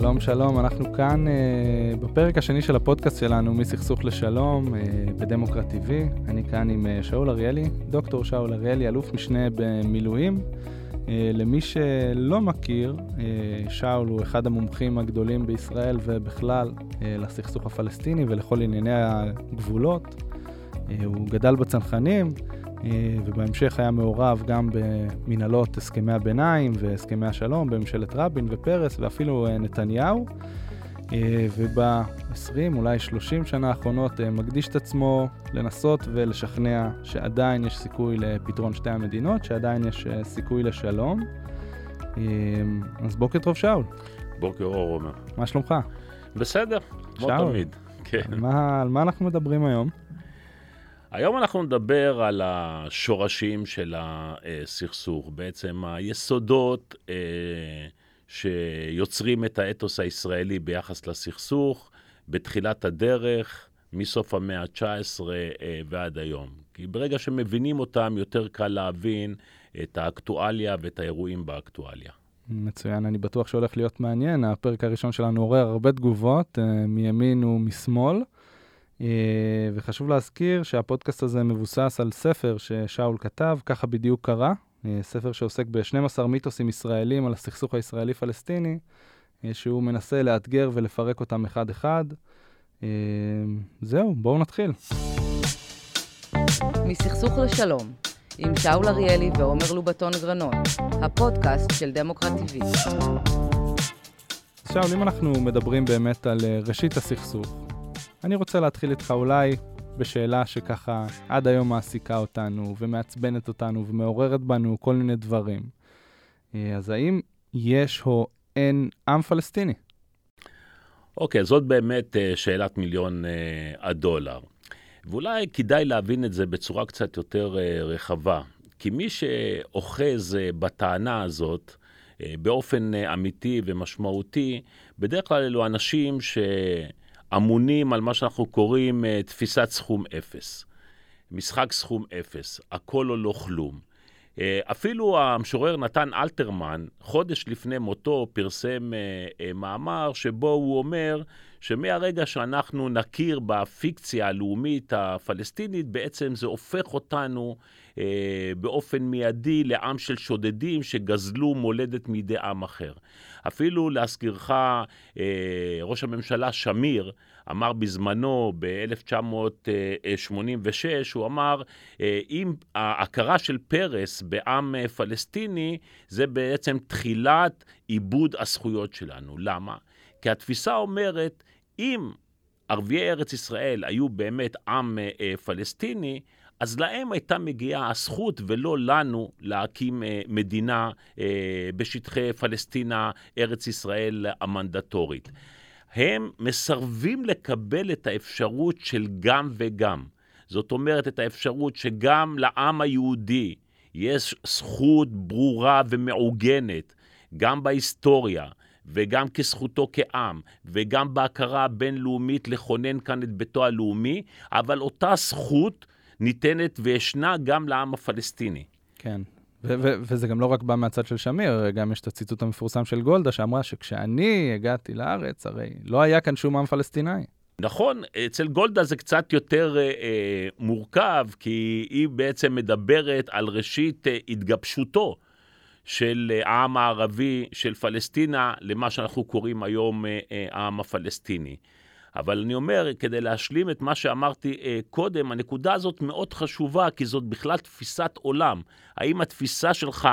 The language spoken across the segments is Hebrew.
שלום, שלום, אנחנו כאן uh, בפרק השני של הפודקאסט שלנו, מסכסוך לשלום, uh, בדמוקרט TV. אני כאן עם uh, שאול אריאלי, דוקטור שאול אריאלי, אלוף משנה במילואים. Uh, למי שלא מכיר, uh, שאול הוא אחד המומחים הגדולים בישראל ובכלל uh, לסכסוך הפלסטיני ולכל ענייני הגבולות. Uh, הוא גדל בצנחנים, אה, ובהמשך היה מעורב גם במנהלות הסכמי הביניים והסכמי השלום בממשלת רבין ופרס ואפילו אה, נתניהו. אה, וב-20, אולי 30 שנה האחרונות מקדיש את עצמו לנסות ולשכנע שעדיין יש סיכוי לפתרון שתי המדינות, שעדיין יש סיכוי לשלום. אז בוקר טוב, שאול. בוקר אור, עומר. מה שלומך? בסדר, כמו תמיד. כן. מה, על מה אנחנו מדברים היום? היום אנחנו נדבר על השורשים של הסכסוך, בעצם היסודות אה, שיוצרים את האתוס הישראלי ביחס לסכסוך בתחילת הדרך, מסוף המאה ה-19 אה, ועד היום. כי ברגע שמבינים אותם, יותר קל להבין את האקטואליה ואת האירועים באקטואליה. מצוין, אני בטוח שהולך להיות מעניין. הפרק הראשון שלנו עורר הרבה תגובות, אה, מימין ומשמאל. אה, וחשוב להזכיר שהפודקאסט הזה מבוסס על ספר ששאול כתב, ככה בדיוק קרה, אה, ספר שעוסק ב-12 מיתוסים ישראלים על הסכסוך הישראלי-פלסטיני, אה, שהוא מנסה לאתגר ולפרק אותם אחד-אחד. זהו, בואו נתחיל. מסכסוך לשלום, עם שאול אריאלי ועומר לובטון גרנון, הפודקאסט של דמוקרט TV. שאול, אם אנחנו מדברים באמת על ראשית הסכסוך, אני רוצה להתחיל איתך אולי בשאלה שככה עד היום מעסיקה אותנו ומעצבנת אותנו ומעוררת בנו כל מיני דברים. אה, אז האם יש או אין עם פלסטיני? אוקיי, okay, זאת באמת uh, שאלת מיליון uh, הדולר. ואולי כדאי להבין את זה בצורה קצת יותר רחבה. כי מי שאוחז בטענה הזאת באופן אמיתי ומשמעותי, בדרך כלל אלו אנשים ש... אמונים על מה שאנחנו קוראים uh, תפיסת סכום אפס. משחק סכום אפס, הכל או לא כלום. Uh, אפילו המשורר נתן אלתרמן, חודש לפני מותו, פרסם uh, מאמר שבו הוא אומר שמהרגע שאנחנו נכיר בפיקציה הלאומית הפלסטינית, בעצם זה הופך אותנו באופן מיידי לעם של שודדים שגזלו מולדת מידי עם אחר. אפילו להזכירך, אה, ראש הממשלה שמיר אמר בזמנו, ב-1986, הוא אמר, אה, אם ההכרה של פרס בעם אה, פלסטיני, זה בעצם תחילת עיבוד הזכויות שלנו. למה? כי התפיסה אומרת, אם ערביי ארץ ישראל היו באמת עם פלסטיני, אז להם הייתה מגיעה הזכות ולא לנו להקים אה, מדינה אה, בשטחי פלסטינה, ארץ ישראל המנדטורית. הם מסרבים לקבל את האפשרות של גם וגם. זאת אומרת, את האפשרות שגם לעם היהודי יש זכות ברורה ומעוגנת, גם בהיסטוריה, וגם כזכותו כעם, וגם בהכרה הבינלאומית לכונן כאן את ביתו הלאומי, אבל אותה זכות ניתנת וישנה גם לעם הפלסטיני. כן, ו- ו- וזה גם לא רק בא מהצד של שמיר, גם יש את הציטוט המפורסם של גולדה, שאמרה שכשאני הגעתי לארץ, הרי לא היה כאן שום עם פלסטיני. נכון, אצל גולדה זה קצת יותר אה, אה, מורכב, כי היא בעצם מדברת על ראשית אה, התגבשותו של אה, העם הערבי, של פלסטינה, למה שאנחנו קוראים היום אה, אה, העם הפלסטיני. אבל אני אומר, כדי להשלים את מה שאמרתי אה, קודם, הנקודה הזאת מאוד חשובה, כי זאת בכלל תפיסת עולם. האם התפיסה שלך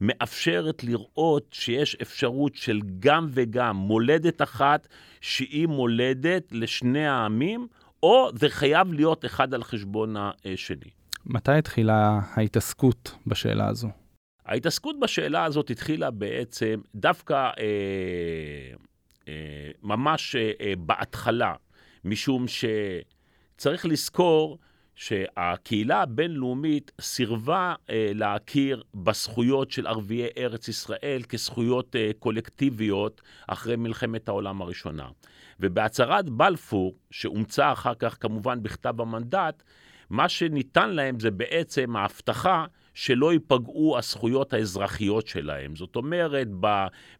מאפשרת לראות שיש אפשרות של גם וגם, מולדת אחת שהיא מולדת לשני העמים, או זה חייב להיות אחד על חשבון השני. מתי התחילה ההתעסקות בשאלה הזו? ההתעסקות בשאלה הזאת התחילה בעצם דווקא אה, ממש אה, בהתחלה, משום שצריך לזכור שהקהילה הבינלאומית סירבה אה, להכיר בזכויות של ערביי ארץ ישראל כזכויות אה, קולקטיביות אחרי מלחמת העולם הראשונה. ובהצהרת בלפור, שאומצה אחר כך כמובן בכתב המנדט, מה שניתן להם זה בעצם ההבטחה שלא ייפגעו הזכויות האזרחיות שלהם. זאת אומרת,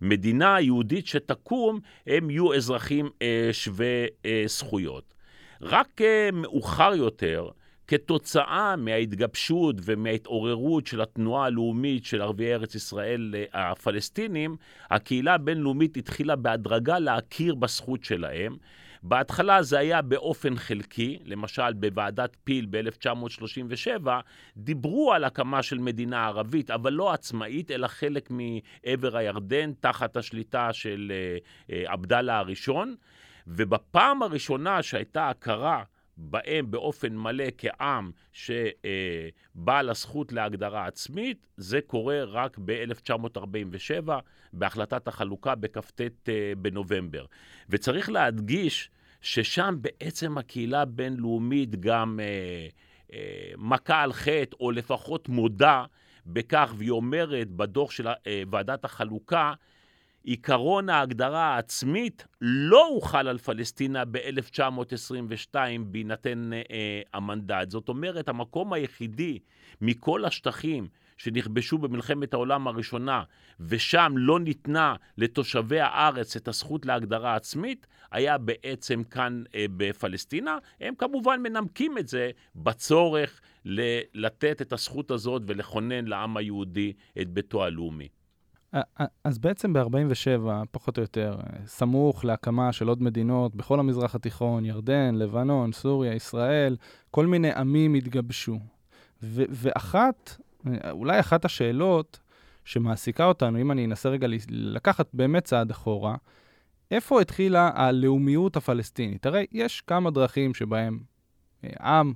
במדינה היהודית שתקום, הם יהיו אזרחים אה, שווי אה, זכויות. רק אה, מאוחר יותר, כתוצאה מההתגבשות ומההתעוררות של התנועה הלאומית של ערביי ארץ ישראל אה, הפלסטינים, הקהילה הבינלאומית התחילה בהדרגה להכיר בזכות שלהם. בהתחלה זה היה באופן חלקי, למשל בוועדת פיל ב-1937, דיברו על הקמה של מדינה ערבית, אבל לא עצמאית, אלא חלק מעבר הירדן, תחת השליטה של אה, אה, עבדאללה הראשון. ובפעם הראשונה שהייתה הכרה בהם באופן מלא כעם שבעל הזכות להגדרה עצמית, זה קורה רק ב-1947, בהחלטת החלוקה בכ"ט אה, בנובמבר. וצריך להדגיש ששם בעצם הקהילה הבינלאומית גם אה, אה, מכה על חטא, או לפחות מודה בכך, והיא אומרת בדוח של ועדת החלוקה, עיקרון ההגדרה העצמית לא הוחל על פלסטינה ב-1922 בהינתן אה, המנדט. זאת אומרת, המקום היחידי מכל השטחים שנכבשו במלחמת העולם הראשונה, ושם לא ניתנה לתושבי הארץ את הזכות להגדרה עצמית, היה בעצם כאן אה, בפלסטינה. הם כמובן מנמקים את זה בצורך לתת את הזכות הזאת ולכונן לעם היהודי את ביתו הלאומי. אז בעצם ב-47, פחות או יותר, סמוך להקמה של עוד מדינות בכל המזרח התיכון, ירדן, לבנון, סוריה, ישראל, כל מיני עמים התגבשו. ו- ואחת, אולי אחת השאלות שמעסיקה אותנו, אם אני אנסה רגע לקחת באמת צעד אחורה, איפה התחילה הלאומיות הפלסטינית? הרי יש כמה דרכים שבהם אה, עם,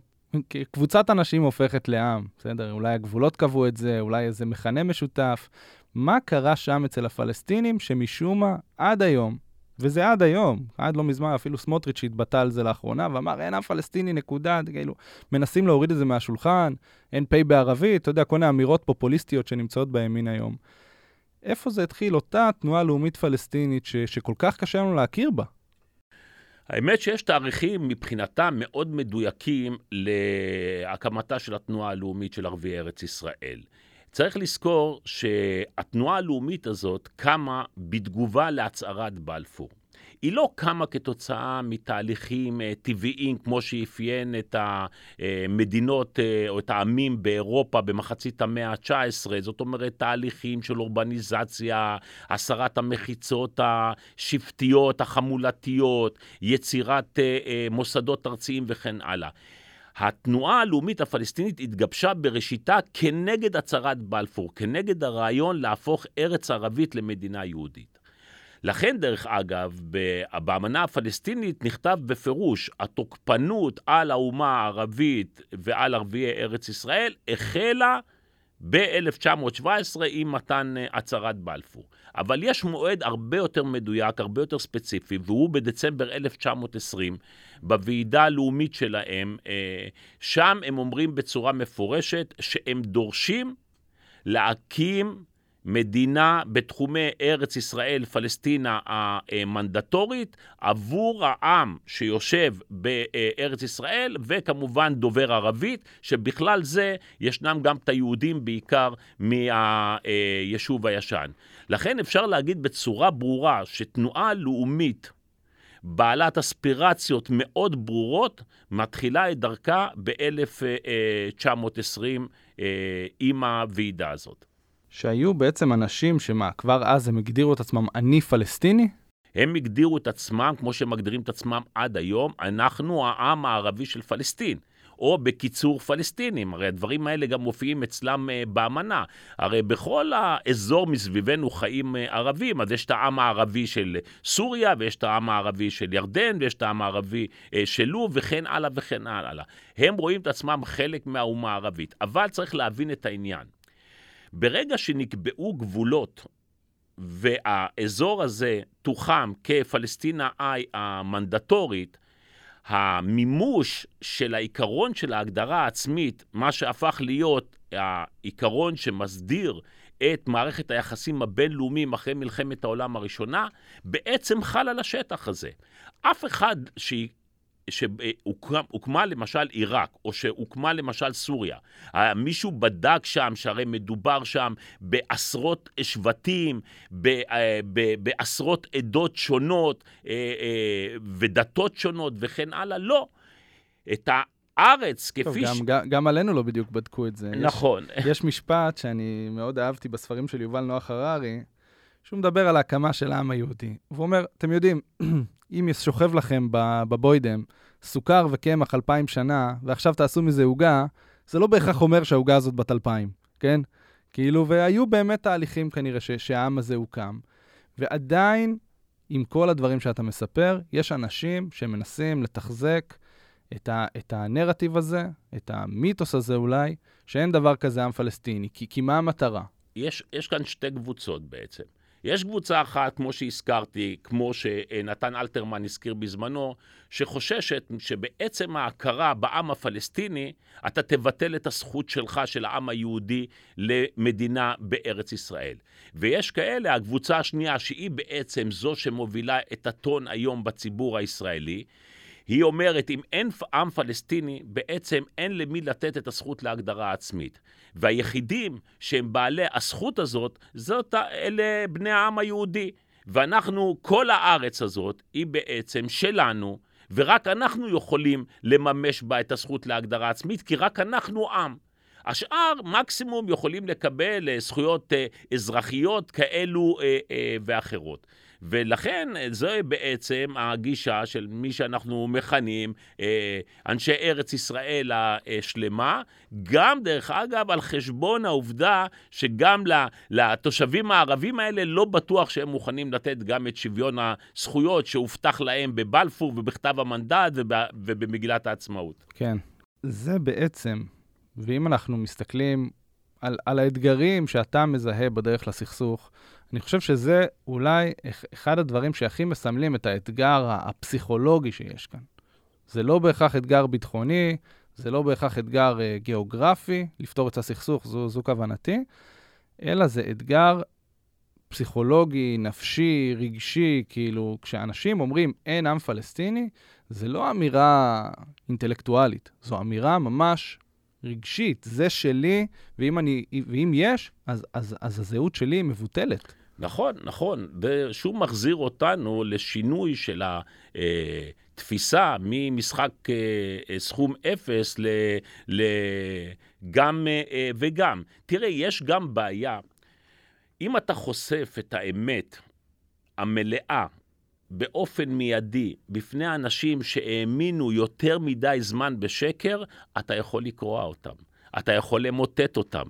קבוצת אנשים הופכת לעם, בסדר? אולי הגבולות קבעו את זה, אולי איזה מכנה משותף. מה קרה שם אצל הפלסטינים שמשום מה, עד היום, וזה עד היום, עד לא מזמן, אפילו סמוטריץ' התבטא על זה לאחרונה, ואמר, אין עם פלסטיני, נקודה, כאילו, מנסים להוריד את זה מהשולחן, אין פ' בערבית, אתה יודע, כל מיני אמירות פופוליסטיות שנמצאות בימין היום. איפה זה התחיל, אותה תנועה לאומית פלסטינית ש, שכל כך קשה לנו להכיר בה? האמת שיש תאריכים מבחינתם מאוד מדויקים להקמתה של התנועה הלאומית של ערביי ארץ ישראל. צריך לזכור שהתנועה הלאומית הזאת קמה בתגובה להצהרת בלפור. היא לא קמה כתוצאה מתהליכים אה, טבעיים כמו שאפיין את המדינות אה, או את העמים באירופה במחצית המאה ה-19, זאת אומרת תהליכים של אורבניזציה, הסרת המחיצות השבטיות, החמולתיות, יצירת אה, מוסדות ארציים וכן הלאה. התנועה הלאומית הפלסטינית התגבשה בראשיתה כנגד הצהרת בלפור, כנגד הרעיון להפוך ארץ ערבית למדינה יהודית. לכן, דרך אגב, באמנה הפלסטינית נכתב בפירוש, התוקפנות על האומה הערבית ועל ערביי ארץ ישראל החלה ב-1917 עם מתן אה, הצהרת בלפור. אבל יש מועד הרבה יותר מדויק, הרבה יותר ספציפי, והוא בדצמבר 1920, בוועידה הלאומית שלהם. אה, שם הם אומרים בצורה מפורשת שהם דורשים להקים מדינה בתחומי ארץ ישראל, פלסטינה המנדטורית, עבור העם שיושב בארץ ישראל, וכמובן דובר ערבית, שבכלל זה ישנם גם את היהודים בעיקר מהיישוב הישן. לכן אפשר להגיד בצורה ברורה שתנועה לאומית בעלת אספירציות מאוד ברורות, מתחילה את דרכה ב-1920 אה, עם הוועידה הזאת. שהיו בעצם אנשים שמה, כבר אז הם הגדירו את עצמם אני פלסטיני? הם הגדירו את עצמם כמו שהם מגדירים את עצמם עד היום, אנחנו העם הערבי של פלסטין. או בקיצור פלסטינים. הרי הדברים האלה גם מופיעים אצלם uh, באמנה. הרי בכל האזור מסביבנו חיים uh, ערבים, אז יש את העם הערבי של סוריה, ויש את העם הערבי של ירדן, ויש את העם הערבי uh, של לוב, וכן הלאה וכן הלאה. הם רואים את עצמם חלק מהאומה הערבית. אבל צריך להבין את העניין. ברגע שנקבעו גבולות והאזור הזה תוחם כפלסטינה איי המנדטורית, המימוש של העיקרון של ההגדרה העצמית, מה שהפך להיות העיקרון שמסדיר את מערכת היחסים הבינלאומיים אחרי מלחמת העולם הראשונה, בעצם חל על השטח הזה. אף אחד שהוקמה למשל עיראק, או שהוקמה למשל סוריה. מישהו בדק שם, שהרי מדובר שם בעשרות שבטים, בעשרות עדות שונות ודתות שונות וכן הלאה? לא. את ה... הארץ, כפי טוב, ש... גם, גם, גם עלינו לא בדיוק בדקו את זה. נכון. יש, יש משפט שאני מאוד אהבתי בספרים של יובל נוח הררי, שהוא מדבר על ההקמה של העם היהודי. והוא אומר, אתם יודעים, אם שוכב לכם בבוידם סוכר וקמח אלפיים שנה, ועכשיו תעשו מזה עוגה, זה לא בהכרח אומר שהעוגה הזאת בת אלפיים, כן? כאילו, והיו באמת תהליכים כנראה ש, שהעם הזה הוקם. ועדיין, עם כל הדברים שאתה מספר, יש אנשים שמנסים לתחזק את, ה, את הנרטיב הזה, את המיתוס הזה אולי, שאין דבר כזה עם פלסטיני. כי, כי מה המטרה? יש, יש כאן שתי קבוצות בעצם. יש קבוצה אחת, כמו שהזכרתי, כמו שנתן אלתרמן הזכיר בזמנו, שחוששת שבעצם ההכרה בעם הפלסטיני, אתה תבטל את הזכות שלך, של העם היהודי, למדינה בארץ ישראל. ויש כאלה, הקבוצה השנייה, שהיא בעצם זו שמובילה את הטון היום בציבור הישראלי, היא אומרת, אם אין עם פלסטיני, בעצם אין למי לתת את הזכות להגדרה עצמית. והיחידים שהם בעלי הזכות הזאת, זאת אלה בני העם היהודי. ואנחנו, כל הארץ הזאת היא בעצם שלנו, ורק אנחנו יכולים לממש בה את הזכות להגדרה עצמית, כי רק אנחנו עם. השאר מקסימום יכולים לקבל אה, זכויות אה, אזרחיות כאלו אה, ואחרות. ולכן זו בעצם הגישה של מי שאנחנו מכנים אה, אנשי ארץ ישראל השלמה, גם דרך אגב על חשבון העובדה שגם לתושבים הערבים האלה לא בטוח שהם מוכנים לתת גם את שוויון הזכויות שהובטח להם בבלפור ובכתב המנדט ובמגילת העצמאות. כן, זה בעצם, ואם אנחנו מסתכלים על, על האתגרים שאתה מזהה בדרך לסכסוך, אני חושב שזה אולי אחד הדברים שהכי מסמלים את האתגר הפסיכולוגי שיש כאן. זה לא בהכרח אתגר ביטחוני, זה לא בהכרח אתגר uh, גיאוגרפי, לפתור את הסכסוך, זו, זו כוונתי, אלא זה אתגר פסיכולוגי, נפשי, רגשי, כאילו, כשאנשים אומרים אין עם פלסטיני, זה לא אמירה אינטלקטואלית, זו אמירה ממש רגשית, זה שלי, ואם, אני, ואם יש, אז, אז, אז הזהות שלי מבוטלת. נכון, נכון. ושוב מחזיר אותנו לשינוי של התפיסה ממשחק אה, אה, סכום אפס לגם אה, וגם. תראה, יש גם בעיה. אם אתה חושף את האמת המלאה באופן מיידי בפני אנשים שהאמינו יותר מדי זמן בשקר, אתה יכול לקרוע אותם. אתה יכול למוטט אותם.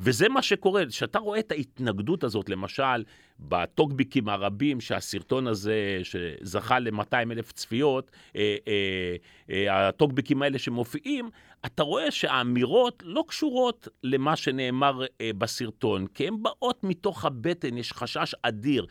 וזה מה שקורה, כשאתה רואה את ההתנגדות הזאת, למשל, בטוקביקים הרבים שהסרטון הזה, שזכה ל-200 אלף צפיות, אה, אה, אה, הטוקביקים האלה שמופיעים, אתה רואה שהאמירות לא קשורות למה שנאמר אה, בסרטון, כי הן באות מתוך הבטן, יש חשש אדיר.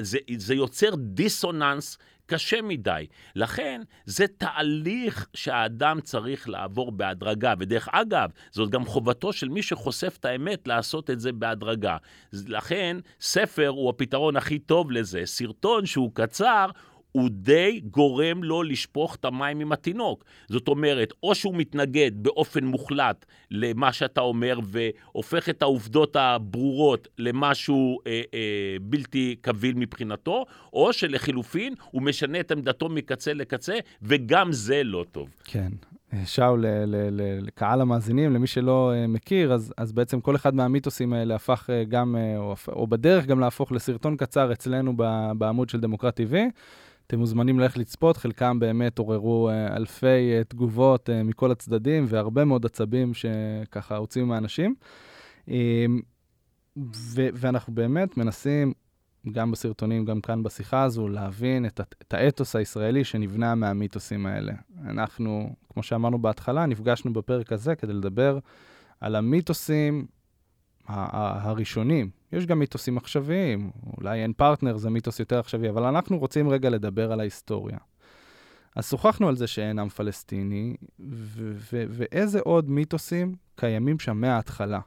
זה, זה יוצר דיסוננס קשה מדי. לכן, זה תהליך שהאדם צריך לעבור בהדרגה. ודרך אגב, זאת גם חובתו של מי שחושף את האמת לעשות את זה בהדרגה. לכן, ספר הוא הפתרון הכי טוב לזה. סרטון שהוא קצר, הוא די גורם לו לשפוך את המים עם התינוק. זאת אומרת, או שהוא מתנגד באופן מוחלט למה שאתה אומר והופך את העובדות הברורות למשהו אה, אה, בלתי קביל מבחינתו, או שלחילופין הוא משנה את עמדתו מקצה לקצה, וגם זה לא טוב. כן. שאול, לקהל המאזינים, למי שלא אה, מכיר, אז, אז בעצם כל אחד מהמיתוסים האלה הפך אה, גם, אה, או, או בדרך גם להפוך לסרטון קצר אצלנו בעמוד של דמוקרט TV. אתם מוזמנים ללכת לצפות, חלקם באמת עוררו uh, אלפי uh, תגובות uh, מכל הצדדים והרבה מאוד עצבים שככה הוציאו מהאנשים. Um, ו- ואנחנו באמת מנסים, גם בסרטונים, גם כאן בשיחה הזו, להבין את, את האתוס הישראלי שנבנה מהמיתוסים האלה. אנחנו, כמו שאמרנו בהתחלה, נפגשנו בפרק הזה כדי לדבר על המיתוסים הראשונים. יש גם מיתוסים עכשוויים, אולי אין פרטנר, זה מיתוס יותר עכשווי, אבל אנחנו רוצים רגע לדבר על ההיסטוריה. אז שוחחנו על זה שאין עם פלסטיני, ואיזה עוד מיתוסים קיימים שם מההתחלה.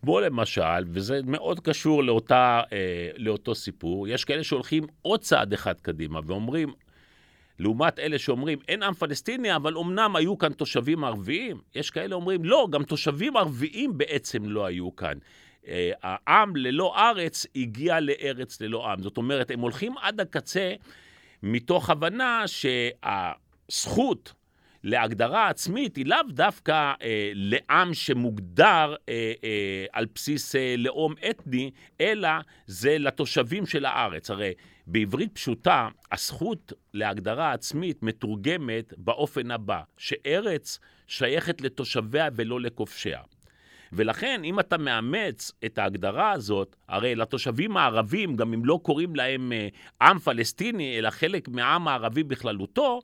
כמו למשל, וזה מאוד קשור לאותה, אה, לאותו סיפור, יש כאלה שהולכים עוד צעד אחד קדימה ואומרים, לעומת אלה שאומרים, אין עם פלסטיני, אבל אמנם היו כאן תושבים ערביים, יש כאלה אומרים, לא, גם תושבים ערביים בעצם לא היו כאן. אה, העם ללא ארץ הגיע לארץ ללא עם. זאת אומרת, הם הולכים עד הקצה מתוך הבנה שהזכות להגדרה עצמית היא לאו דווקא אה, לעם שמוגדר אה, אה, על בסיס אה, לאום אתני, אלא זה לתושבים של הארץ. הרי בעברית פשוטה, הזכות להגדרה עצמית מתורגמת באופן הבא, שארץ שייכת לתושביה ולא לכובשיה. ולכן, אם אתה מאמץ את ההגדרה הזאת, הרי לתושבים הערבים, גם אם לא קוראים להם אה, עם פלסטיני, אלא חלק מהעם הערבי בכללותו,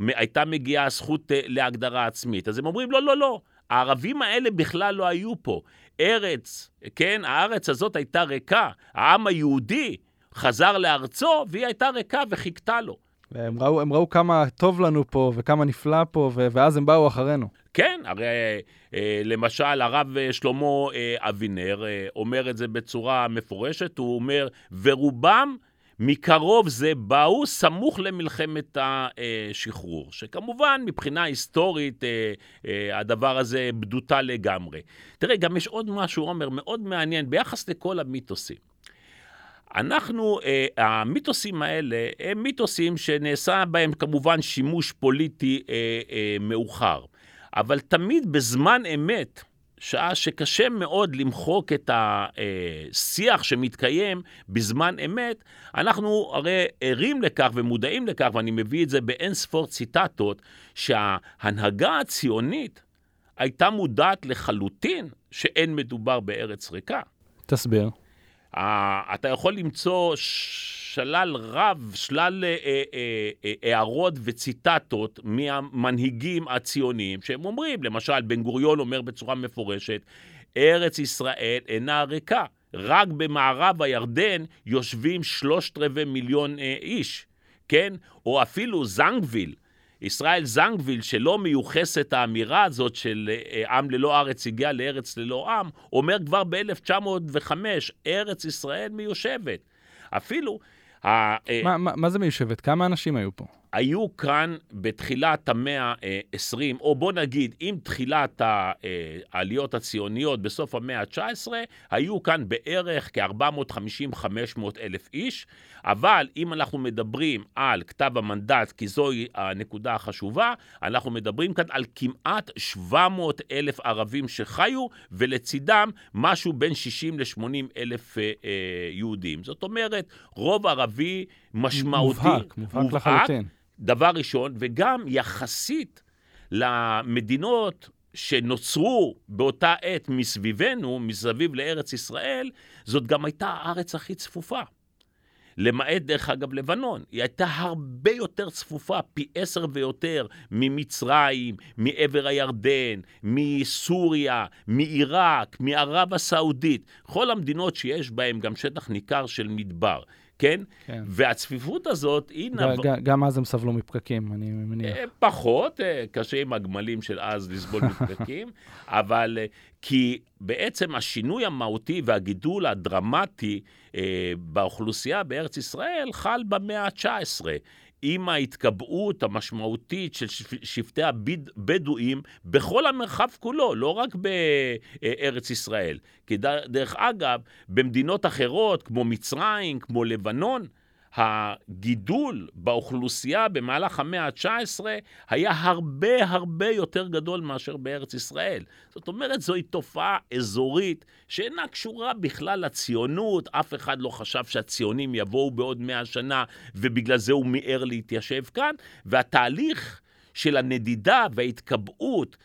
הייתה מגיעה הזכות אה, להגדרה עצמית. אז הם אומרים, לא, לא, לא, הערבים האלה בכלל לא היו פה. ארץ, כן, הארץ הזאת הייתה ריקה. העם היהודי חזר לארצו, והיא הייתה ריקה וחיכתה לו. הם ראו, הם ראו כמה טוב לנו פה וכמה נפלא פה, ואז הם באו אחרינו. כן, הרי אה, למשל הרב אה, שלמה אה, אבינר אה, אומר את זה בצורה מפורשת, הוא אומר, ורובם מקרוב זה באו סמוך למלחמת השחרור, שכמובן מבחינה היסטורית אה, אה, הדבר הזה בדותה לגמרי. תראה, גם יש עוד משהו, עומר, מאוד מעניין ביחס לכל המיתוסים. אנחנו, אה, המיתוסים האלה הם מיתוסים שנעשה בהם כמובן שימוש פוליטי אה, אה, מאוחר, אבל תמיד בזמן אמת, שעה שקשה מאוד למחוק את השיח שמתקיים בזמן אמת, אנחנו הרי ערים לכך ומודעים לכך, ואני מביא את זה באין ספור ציטטות, שההנהגה הציונית הייתה מודעת לחלוטין שאין מדובר בארץ ריקה. תסביר. אתה יכול למצוא שלל רב, שלל uh, uh, uh, הערות וציטטות מהמנהיגים הציוניים, שהם אומרים, למשל, בן גוריון אומר בצורה מפורשת, ארץ ישראל אינה ריקה, רק במערב הירדן יושבים שלושת רבעי מיליון איש, כן? או אפילו זנגוויל, ישראל זנגוויל, שלא מיוחסת האמירה הזאת של אה, עם ללא ארץ הגיע לארץ ללא עם, אומר כבר ב-1905, ארץ ישראל מיושבת. אפילו... מה, מה, מה זה מיושבת? כמה אנשים היו פה? היו כאן בתחילת המאה ה-20, או בוא נגיד, עם תחילת אה, העליות הציוניות בסוף המאה ה-19, היו כאן בערך כ-450-500 אלף איש, אבל אם אנחנו מדברים על כתב המנדט, כי זוהי הנקודה החשובה, אנחנו מדברים כאן על כמעט 700 אלף ערבים שחיו, ולצידם משהו בין 60 ל-80 אלף אה, אה, יהודים. זאת אומרת, רוב ערבי משמעותי. מובהק, מובהק לחלוטין. דבר ראשון, וגם יחסית למדינות שנוצרו באותה עת מסביבנו, מסביב לארץ ישראל, זאת גם הייתה הארץ הכי צפופה. למעט, דרך אגב, לבנון. היא הייתה הרבה יותר צפופה, פי עשר ויותר, ממצרים, מעבר הירדן, מסוריה, מעיראק, מערב הסעודית. כל המדינות שיש בהן גם שטח ניכר של מדבר. כן? כן. והצפיפות הזאת היא... נב... גם אז הם סבלו מפקקים, אני מניח. אה, פחות, אה, קשה עם הגמלים של אז לסבול מפקקים, אבל אה, כי בעצם השינוי המהותי והגידול הדרמטי באוכלוסייה בארץ ישראל חל במאה ה-19. עם ההתקבעות המשמעותית של שבטי הבדואים בכל המרחב כולו, לא רק בארץ ישראל. כי דרך אגב, במדינות אחרות, כמו מצרים, כמו לבנון, הגידול באוכלוסייה במהלך המאה ה-19 היה הרבה הרבה יותר גדול מאשר בארץ ישראל. זאת אומרת, זוהי תופעה אזורית שאינה קשורה בכלל לציונות, אף אחד לא חשב שהציונים יבואו בעוד מאה שנה ובגלל זה הוא מיהר להתיישב כאן, והתהליך של הנדידה וההתקבעות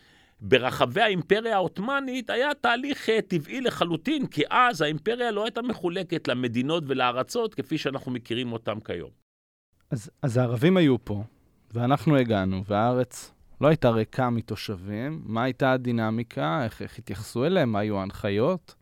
ברחבי האימפריה העות'מאנית היה תהליך אה, טבעי לחלוטין, כי אז האימפריה לא הייתה מחולקת למדינות ולארצות כפי שאנחנו מכירים אותם כיום. אז, אז הערבים היו פה, ואנחנו הגענו, והארץ לא הייתה ריקה מתושבים. מה הייתה הדינמיקה? איך, איך התייחסו אליהם? מה היו ההנחיות?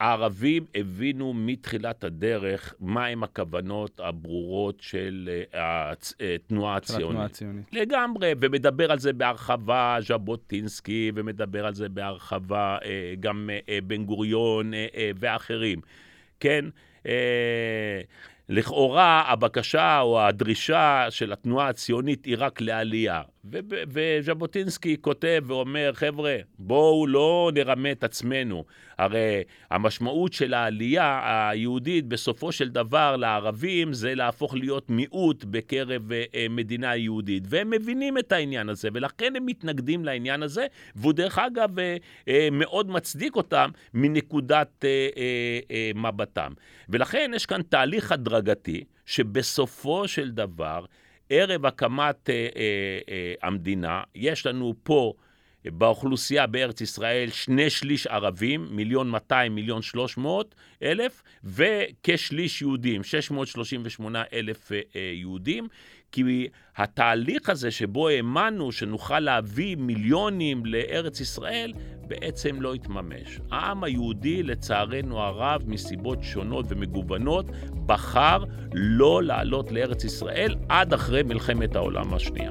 הערבים הבינו מתחילת הדרך מהם הכוונות הברורות של אה, התנועה הציונית. התנועה הציונית. לגמרי, ומדבר על זה בהרחבה ז'בוטינסקי, ומדבר על זה בהרחבה אה, גם אה, בן גוריון ואחרים. כן? לכאורה הבקשה או הדרישה של התנועה הציונית היא רק לעלייה. וז'בוטינסקי כותב ואומר, חבר'ה, בואו לא נרמה את עצמנו. הרי המשמעות של העלייה היהודית בסופו של דבר לערבים זה להפוך להיות מיעוט בקרב אה, מדינה יהודית. והם מבינים את העניין הזה, ולכן הם מתנגדים לעניין הזה, והוא דרך אגב אה, אה, מאוד מצדיק אותם מנקודת מבטם. ולכן יש כאן תהליך הדרגתי, שבסופו של דבר, ערב הקמת אה, אה, אה, המדינה, יש לנו פה באוכלוסייה בארץ ישראל שני שליש ערבים, מיליון 200, מיליון 300 אלף, וכשליש יהודים, 638 אלף אה, אה, יהודים, כי התהליך הזה שבו האמנו שנוכל להביא מיליונים לארץ ישראל, בעצם לא התממש. העם היהודי, לצערנו הרב, מסיבות שונות ומגוונות, בחר לא לעלות לארץ ישראל עד אחרי מלחמת העולם השנייה.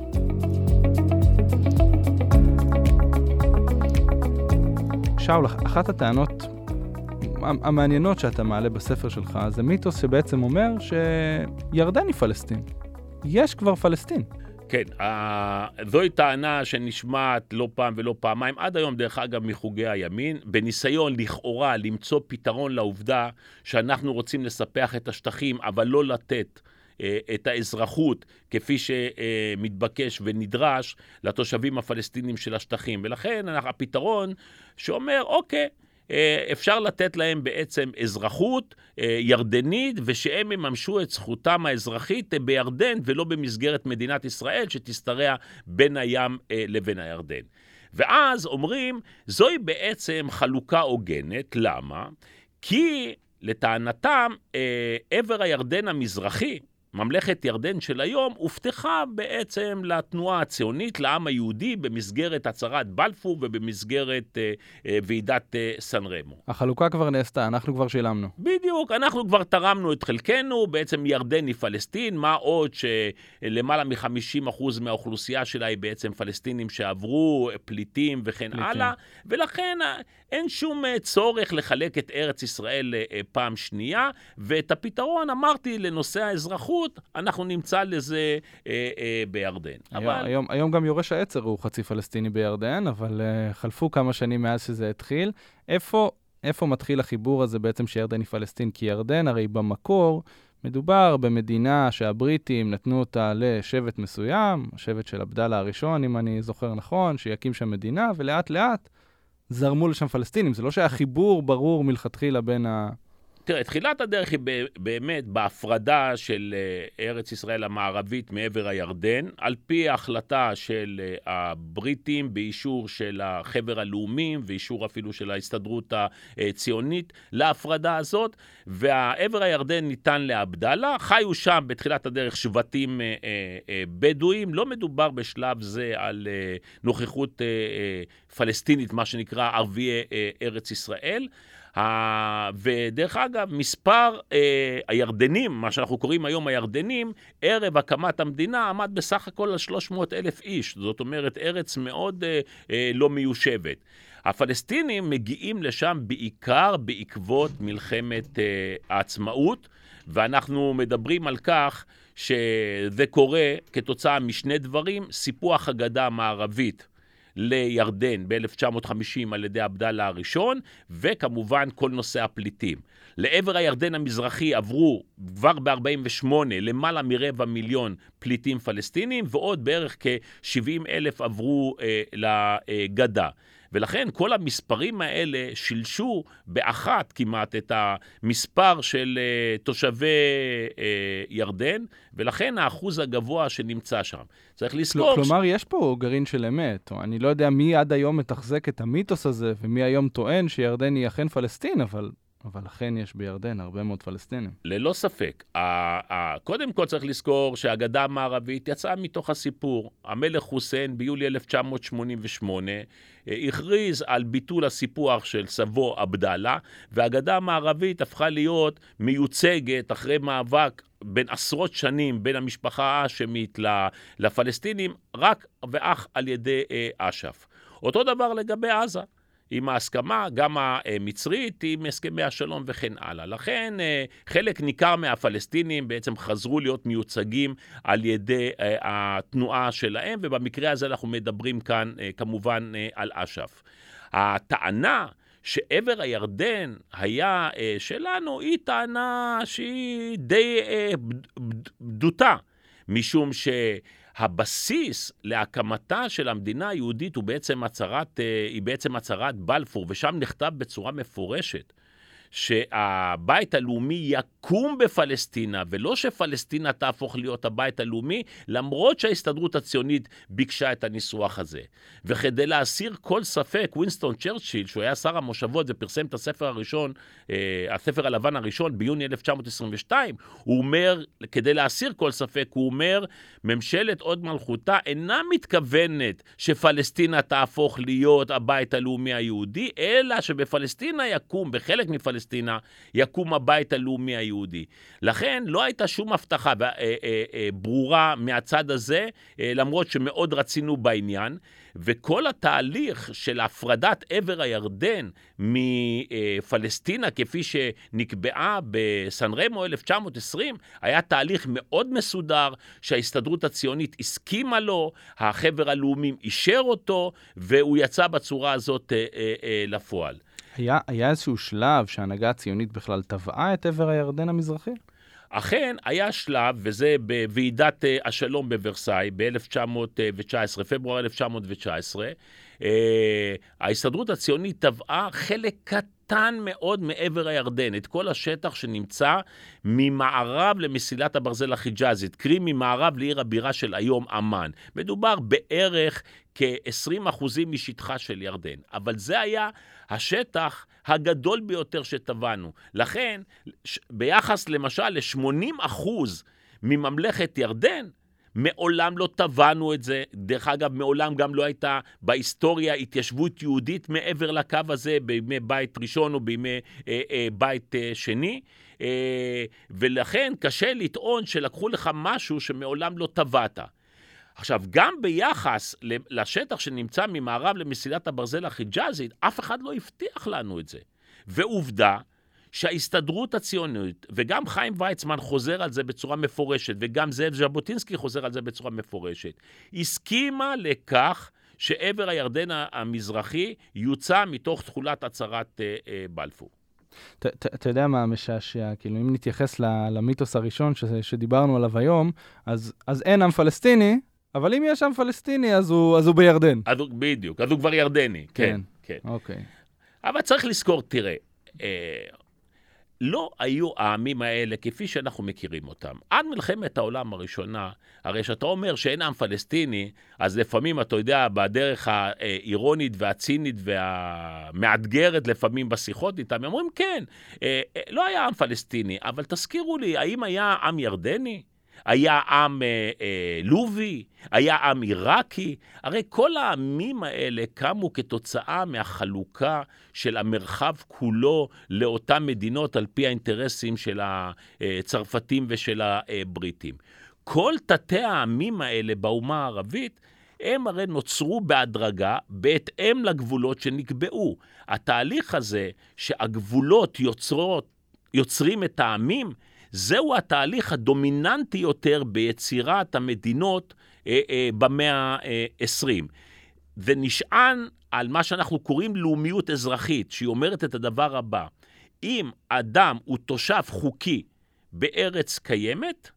שאול, אחת הטענות המעניינות שאתה מעלה בספר שלך זה מיתוס שבעצם אומר שירדן היא פלסטין. יש כבר פלסטין. כן, זוהי טענה שנשמעת לא פעם ולא פעמיים, עד היום, דרך אגב, מחוגי הימין, בניסיון לכאורה למצוא פתרון לעובדה שאנחנו רוצים לספח את השטחים, אבל לא לתת אה, את האזרחות כפי שמתבקש ונדרש לתושבים הפלסטינים של השטחים. ולכן הפתרון שאומר, אוקיי, אפשר לתת להם בעצם אזרחות אה, ירדנית, ושהם יממשו את זכותם האזרחית בירדן ולא במסגרת מדינת ישראל, שתשתרע בין הים לבין הירדן. ואז אומרים, זוהי בעצם חלוקה הוגנת, למה? כי לטענתם, עבר הירדן המזרחי, ממלכת ירדן של היום הובטחה בעצם לתנועה הציונית, לעם היהודי, במסגרת הצהרת בלפור ובמסגרת אה, אה, ועידת אה, סן רמו. החלוקה כבר נעשתה, אנחנו כבר שילמנו. בדיוק, אנחנו כבר תרמנו את חלקנו, בעצם ירדן היא פלסטין, מה עוד שלמעלה מ-50% מהאוכלוסייה שלה היא בעצם פלסטינים שעברו, פליטים וכן פליטים. הלאה, ולכן אה, אין שום אה, צורך לחלק את ארץ ישראל אה, פעם שנייה, ואת הפתרון, אמרתי, לנושא האזרחות, אנחנו נמצא לזה אה, אה, בירדן. היום, אבל... היום, היום גם יורש העצר הוא חצי פלסטיני בירדן, אבל אה, חלפו כמה שנים מאז שזה התחיל. איפה, איפה מתחיל החיבור הזה בעצם שירדן היא פלסטין? כי ירדן הרי במקור... מדובר במדינה שהבריטים נתנו אותה לשבט מסוים, השבט של עבדאללה הראשון, אם אני זוכר נכון, שיקים שם מדינה, ולאט לאט זרמו לשם פלסטינים. זה לא שהיה חיבור ברור מלכתחילה בין ה... תראה, תחילת הדרך היא באמת בהפרדה של אה, ארץ ישראל המערבית מעבר הירדן, על פי ההחלטה של אה, הבריטים באישור של החבר הלאומים ואישור אפילו של ההסתדרות הציונית להפרדה הזאת, והעבר הירדן ניתן לעבדאללה. חיו שם בתחילת הדרך שבטים אה, בדואים, לא מדובר בשלב זה על נוכחות פלסטינית, מה שנקרא ערביי ארץ ישראל. ודרך אגב, מספר אה, הירדנים, מה שאנחנו קוראים היום הירדנים, ערב הקמת המדינה עמד בסך הכל על 300 אלף איש. זאת אומרת, ארץ מאוד אה, אה, לא מיושבת. הפלסטינים מגיעים לשם בעיקר בעקבות מלחמת אה, העצמאות, ואנחנו מדברים על כך שזה קורה כתוצאה משני דברים, סיפוח הגדה המערבית לירדן ב-1950 על ידי עבדאללה הראשון, וכמובן כל נושא הפליטים. לעבר הירדן המזרחי עברו כבר ב-48 למעלה מרבע מיליון פליטים פלסטינים, ועוד בערך כ-70 אלף עברו אה, לגדה. ולכן כל המספרים האלה שילשו באחת כמעט את המספר של uh, תושבי uh, ירדן, ולכן האחוז הגבוה שנמצא שם. צריך לזכור... כלומר, ש... יש פה גרעין של אמת. אני לא יודע מי עד היום מתחזק את המיתוס הזה, ומי היום טוען שירדן היא אכן פלסטין, אבל אבל אכן יש בירדן הרבה מאוד פלסטינים. ללא ספק. קודם כל צריך לזכור שהגדה המערבית יצאה מתוך הסיפור. המלך חוסיין ביולי 1988 אה, הכריז על ביטול הסיפוח של סבו עבדאללה, והגדה המערבית הפכה להיות מיוצגת אחרי מאבק בין עשרות שנים בין המשפחה האשמית לפלסטינים, רק ואך על ידי אה, אש"ף. אותו דבר לגבי עזה. עם ההסכמה, גם המצרית, עם הסכמי השלום וכן הלאה. לכן, אה, חלק ניכר מהפלסטינים בעצם חזרו להיות מיוצגים על ידי אה, התנועה שלהם, ובמקרה הזה אנחנו מדברים כאן אה, כמובן על אש"ף. הטענה שעבר הירדן היה שלנו, היא טענה שהיא די בדותה, משום ש... הבסיס להקמתה של המדינה היהודית הוא בעצם הצהרת, אה, היא בעצם הצהרת בלפור, ושם נכתב בצורה מפורשת שהבית הלאומי יקום בפלסטינה, ולא שפלסטינה תהפוך להיות הבית הלאומי, למרות שההסתדרות הציונית ביקשה את הניסוח הזה. וכדי להסיר כל ספק, וינסטון צ'רצ'יל, שהוא היה שר המושבות ופרסם את הספר הראשון, אה, הספר הלבן הראשון ביוני 1922, הוא אומר, כדי להסיר כל ספק, הוא אומר, ממשלת הוד מלכותה אינה מתכוונת שפלסטינה תהפוך להיות הבית הלאומי היהודי, אלא שבפלסטינה יקום, בחלק מפלסטינה, פלסטינה, יקום הבית הלאומי היהודי. לכן לא הייתה שום הבטחה אה, אה, אה, ברורה מהצד הזה, למרות שמאוד רצינו בעניין. וכל התהליך של הפרדת עבר הירדן מפלסטינה, כפי שנקבעה בסן רמו 1920, היה תהליך מאוד מסודר, שההסתדרות הציונית הסכימה לו, החבר הלאומים אישר אותו, והוא יצא בצורה הזאת לפועל. היה, היה איזשהו שלב שההנהגה הציונית בכלל טבעה את עבר הירדן המזרחי? אכן, היה שלב, וזה בוועידת אה, השלום בוורסאי ב-1919, פברואר 1919, אה, ההסתדרות הציונית טבעה חלק קטן מאוד מעבר הירדן, את כל השטח שנמצא ממערב למסילת הברזל החיג'אזית, קרי ממערב לעיר הבירה של היום עמאן. מדובר בערך כ-20 אחוזים משטחה של ירדן, אבל זה היה השטח הגדול ביותר שטבענו. לכן, ביחס למשל ל-80 אחוז מממלכת ירדן, מעולם לא טבענו את זה. דרך אגב, מעולם גם לא הייתה בהיסטוריה התיישבות יהודית מעבר לקו הזה בימי בית ראשון או בימי אה, אה, בית אה, שני. אה, ולכן קשה לטעון שלקחו לך משהו שמעולם לא טבעת. עכשיו, גם ביחס לשטח שנמצא ממערב למסילת הברזל החיג'אזית, אף אחד לא הבטיח לנו את זה. ועובדה שההסתדרות הציונית, וגם חיים ויצמן חוזר על זה בצורה מפורשת, וגם זאב ז'בוטינסקי חוזר על זה בצורה מפורשת, הסכימה לכך שעבר הירדן המזרחי יוצא מתוך תכולת הצהרת אה, אה, בלפור. אתה יודע מה המשעשע? כאילו, אם נתייחס למיתוס הראשון ש, שדיברנו עליו היום, אז, אז אין עם פלסטיני, אבל אם יש עם פלסטיני, אז הוא, אז הוא בירדן. אז הוא, בדיוק, אז הוא כבר ירדני, כן, כן. כן. אוקיי. אבל צריך לזכור, תראה, אה, לא היו העמים האלה כפי שאנחנו מכירים אותם. עד מלחמת העולם הראשונה, הרי כשאתה אומר שאין עם פלסטיני, אז לפעמים, אתה יודע, בדרך האירונית והצינית והמאתגרת, לפעמים בשיחות איתם, הם אומרים, כן, אה, אה, לא היה עם פלסטיני, אבל תזכירו לי, האם היה עם ירדני? היה עם אה, אה, לובי, היה עם עיראקי, הרי כל העמים האלה קמו כתוצאה מהחלוקה של המרחב כולו לאותן מדינות על פי האינטרסים של הצרפתים ושל הבריטים. כל תתי העמים האלה באומה הערבית הם הרי נוצרו בהדרגה בהתאם לגבולות שנקבעו. התהליך הזה שהגבולות יוצרות, יוצרים את העמים, זהו התהליך הדומיננטי יותר ביצירת המדינות אה, אה, במאה ה-20. אה, ונשען על מה שאנחנו קוראים לאומיות אזרחית, שהיא אומרת את הדבר הבא: אם אדם הוא תושב חוקי בארץ קיימת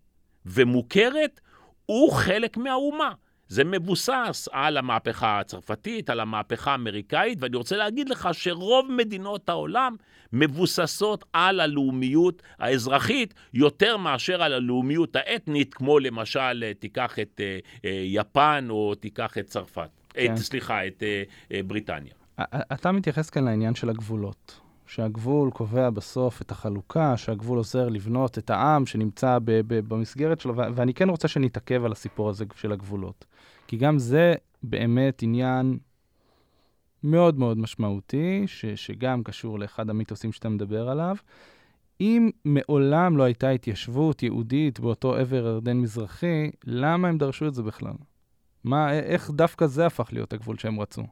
ומוכרת, הוא חלק מהאומה. זה מבוסס על המהפכה הצרפתית, על המהפכה האמריקאית, ואני רוצה להגיד לך שרוב מדינות העולם מבוססות על הלאומיות האזרחית יותר מאשר על הלאומיות האתנית, כמו למשל, תיקח את uh, uh, יפן או תיקח את צרפת, כן. את, סליחה, את בריטניה. אתה מתייחס כאן לעניין של הגבולות. שהגבול קובע בסוף את החלוקה, שהגבול עוזר לבנות את העם שנמצא ב- ב- במסגרת שלו, ו- ואני כן רוצה שנתעכב על הסיפור הזה של הגבולות. כי גם זה באמת עניין מאוד מאוד משמעותי, ש- שגם קשור לאחד המיתוסים שאתה מדבר עליו. אם מעולם לא הייתה התיישבות יהודית באותו עבר ירדן מזרחי, למה הם דרשו את זה בכלל? מה, איך דווקא זה הפך להיות הגבול שהם רצו?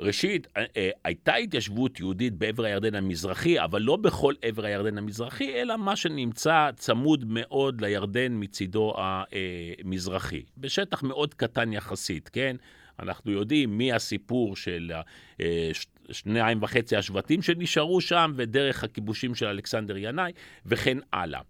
ראשית, אה, אה, הייתה התיישבות יהודית בעבר הירדן המזרחי, אבל לא בכל עבר הירדן המזרחי, אלא מה שנמצא צמוד מאוד לירדן מצידו המזרחי. בשטח מאוד קטן יחסית, כן? אנחנו יודעים מי הסיפור של אה, שניים וחצי השבטים שנשארו שם, ודרך הכיבושים של אלכסנדר ינאי, וכן הלאה.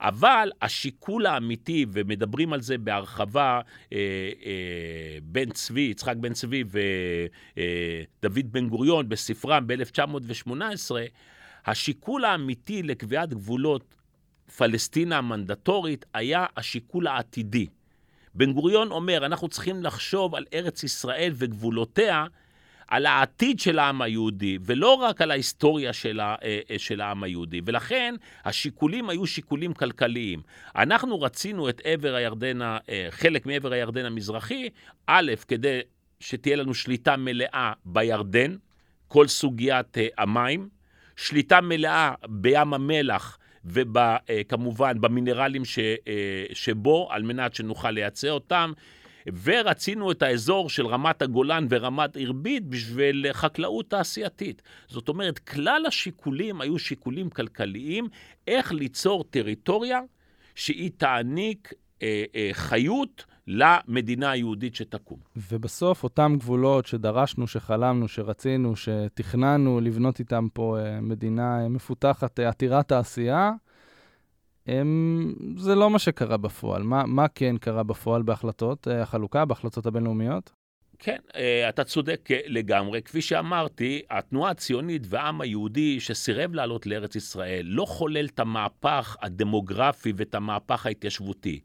אבל השיקול האמיתי, ומדברים על זה בהרחבה, אה, אה, בן צבי, יצחק בן צבי ודוד אה, בן גוריון בספרם ב-1918, השיקול האמיתי לקביעת גבולות פלסטינה המנדטורית היה השיקול העתידי. בן גוריון אומר, אנחנו צריכים לחשוב על ארץ ישראל וגבולותיה, על העתיד של העם היהודי, ולא רק על ההיסטוריה של, ה, אה, אה, של העם היהודי. ולכן השיקולים היו שיקולים כלכליים. אנחנו רצינו את עבר הירדן, אה, חלק מעבר הירדן המזרחי, א', כדי שתהיה לנו שליטה מלאה בירדן, כל סוגיית המים, שליטה מלאה בים המלח, וכמובן במינרלים ש, שבו, על מנת שנוכל לייצא אותם, ורצינו את האזור של רמת הגולן ורמת ערבית בשביל חקלאות תעשייתית. זאת אומרת, כלל השיקולים היו שיקולים כלכליים, איך ליצור טריטוריה שהיא תעניק אה, אה, חיות למדינה היהודית שתקום. ובסוף, אותם גבולות שדרשנו, שחלמנו, שרצינו, שתכננו לבנות איתם פה אה, מדינה מפותחת, אה, עתירת תעשייה, הם, זה לא מה שקרה בפועל. מה, מה כן קרה בפועל בהחלטות אה, החלוקה, בהחלטות הבינלאומיות? כן, אה, אתה צודק לגמרי. כפי שאמרתי, התנועה הציונית והעם היהודי שסירב לעלות לארץ ישראל לא חולל את המהפך הדמוגרפי ואת המהפך ההתיישבותי.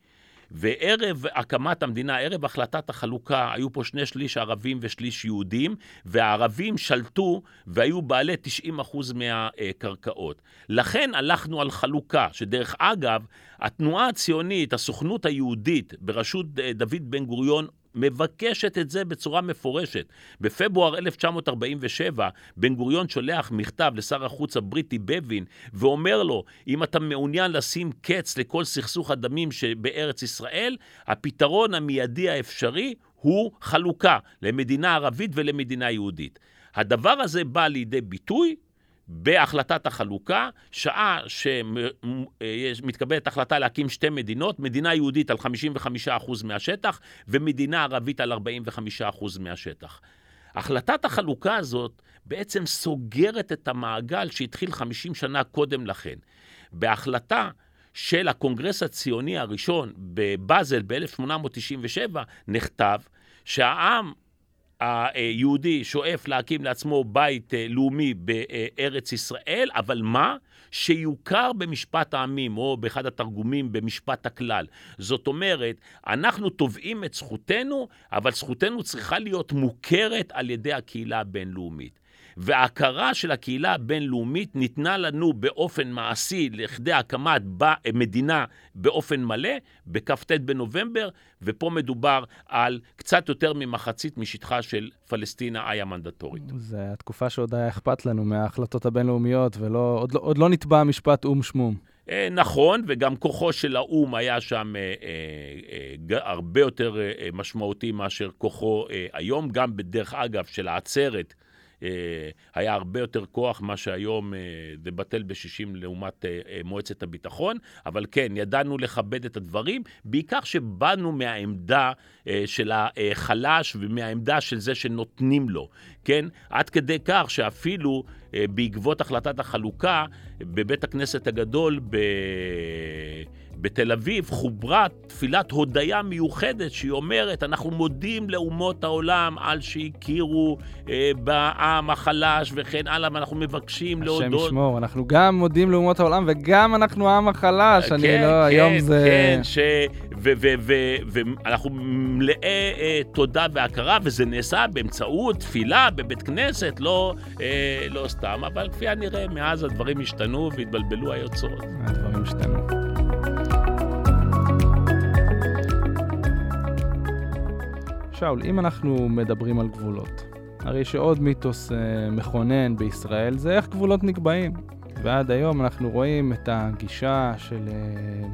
וערב הקמת המדינה, ערב החלטת החלוקה, היו פה שני שליש ערבים ושליש יהודים, והערבים שלטו והיו בעלי 90% מהקרקעות. לכן הלכנו על חלוקה, שדרך אגב, התנועה הציונית, הסוכנות היהודית, בראשות דוד בן גוריון, מבקשת את זה בצורה מפורשת. בפברואר 1947, בן גוריון שולח מכתב לשר החוץ הבריטי בבין, ואומר לו, אם אתה מעוניין לשים קץ לכל סכסוך הדמים שבארץ ישראל, הפתרון המיידי האפשרי הוא חלוקה למדינה ערבית ולמדינה יהודית. הדבר הזה בא לידי ביטוי בהחלטת החלוקה, שעה שמתקבלת החלטה להקים שתי מדינות, מדינה יהודית על 55% מהשטח ומדינה ערבית על 45% מהשטח. החלטת החלוקה הזאת בעצם סוגרת את המעגל שהתחיל 50 שנה קודם לכן. בהחלטה של הקונגרס הציוני הראשון בבאזל ב-1897 נכתב שהעם היהודי שואף להקים לעצמו בית אה, לאומי בארץ ישראל, אבל מה? שיוכר במשפט העמים, או באחד התרגומים במשפט הכלל. זאת אומרת, אנחנו תובעים את זכותנו, אבל זכותנו צריכה להיות מוכרת על ידי הקהילה הבינלאומית. וההכרה של הקהילה הבינלאומית ניתנה לנו באופן מעשי לכדי הקמת מדינה באופן מלא בכ"ט בנובמבר, ופה מדובר על קצת יותר ממחצית משטחה של פלסטינה אי המנדטורית. זו התקופה שעוד היה אכפת לנו מההחלטות הבינלאומיות, ועוד לא, לא נתבע משפט או"ם שמום. אה, נכון, וגם כוחו של האו"ם היה שם אה, אה, הרבה יותר משמעותי מאשר כוחו היום, גם בדרך אגב של העצרת היה הרבה יותר כוח מה שהיום אה, זה בטל בשישים לעומת אה, מועצת הביטחון, אבל כן, ידענו לכבד את הדברים, בעיקר שבאנו מהעמדה של החלש ומהעמדה של זה שנותנים לו, כן? עד כדי כך שאפילו בעקבות החלטת החלוקה, בבית הכנסת הגדול ב... בתל אביב חוברה תפילת הודיה מיוחדת שהיא אומרת, אנחנו מודים לאומות העולם על שהכירו אה, בעם החלש וכן הלאה, ואנחנו מבקשים להודות. השם ישמור, אנחנו גם מודים לאומות העולם וגם אנחנו העם החלש, כן, אני לא, כן, היום זה... כן, ש... ואנחנו מלאי אה, תודה והכרה, וזה נעשה באמצעות תפילה בבית כנסת, לא, אה, לא סתם, אבל כפי הנראה, מאז הדברים השתנו והתבלבלו היוצרות. הדברים השתנו. שאול, אם אנחנו מדברים על גבולות, הרי שעוד מיתוס אה, מכונן בישראל זה איך גבולות נקבעים. ועד היום אנחנו רואים את הגישה של אה,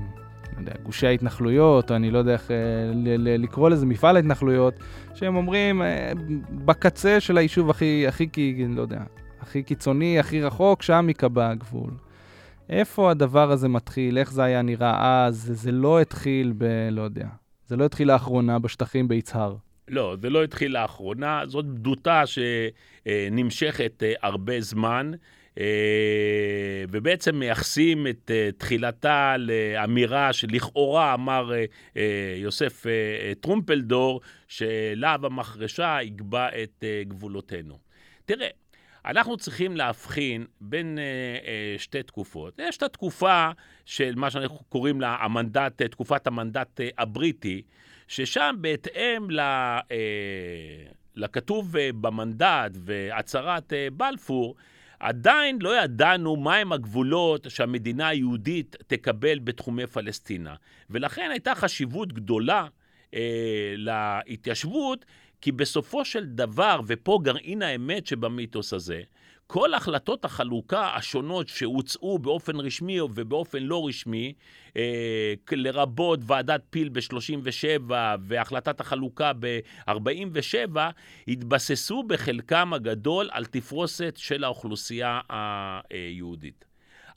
יודע, גושי ההתנחלויות, או אני לא יודע איך לקרוא לזה, מפעל ההתנחלויות, שהם אומרים, בקצה של היישוב הכי, הכי, לא יודע, הכי קיצוני, הכי רחוק, שם ייקבע הגבול. איפה הדבר הזה מתחיל? איך זה היה נראה אז? זה לא התחיל ב... לא יודע. זה לא התחיל לאחרונה בשטחים ביצהר. לא, זה לא התחיל לאחרונה, זאת בדותה שנמשכת אה, הרבה זמן, אה, ובעצם מייחסים את אה, תחילתה לאמירה שלכאורה אמר יוסף טרומפלדור, שלהב המחרשה יקבע את גבולותינו. תראה, אנחנו צריכים להבחין בין uh, uh, שתי תקופות. יש את התקופה של מה שאנחנו קוראים לה המנדט, תקופת המנדט uh, הבריטי, ששם בהתאם ל, uh, לכתוב uh, במנדט והצהרת uh, בלפור, עדיין לא ידענו מהם הגבולות שהמדינה היהודית תקבל בתחומי פלסטינה. ולכן הייתה חשיבות גדולה אה, להתיישבות, כי בסופו של דבר, ופה גרעין האמת שבמיתוס הזה, כל החלטות החלוקה השונות שהוצאו באופן רשמי ובאופן לא רשמי, אה, לרבות ועדת פיל ב-37 והחלטת החלוקה ב-47, התבססו בחלקם הגדול על תפרוסת של האוכלוסייה היהודית.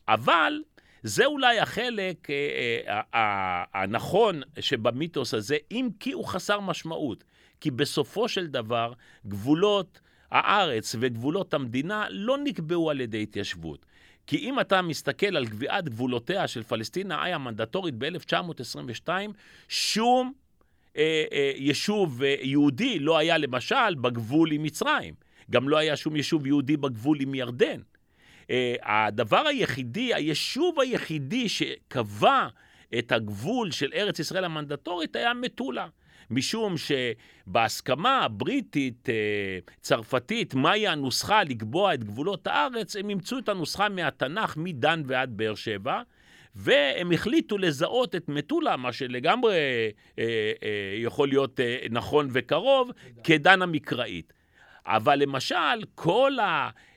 אבל זה אולי החלק אה, אה, הנכון שבמיתוס הזה, אם כי הוא חסר משמעות. כי בסופו של דבר, גבולות הארץ וגבולות המדינה לא נקבעו על ידי התיישבות. כי אם אתה מסתכל על קביעת גבולותיה של פלסטינה היה מנדטורית ב-1922, שום אה, אה, יישוב אה, יהודי לא היה למשל בגבול עם מצרים. גם לא היה שום יישוב יהודי בגבול עם ירדן. אה, הדבר היחידי, היישוב היחידי שקבע את הגבול של ארץ ישראל המנדטורית היה מטולה. משום שבהסכמה הבריטית, אה, צרפתית, מהי הנוסחה לקבוע את גבולות הארץ, הם אימצו את הנוסחה מהתנ"ך, מדן ועד באר שבע. והם החליטו לזהות את מטולה, מה שלגמרי אה, אה, יכול להיות אה, נכון וקרוב, כדן המקראית. אבל למשל, כל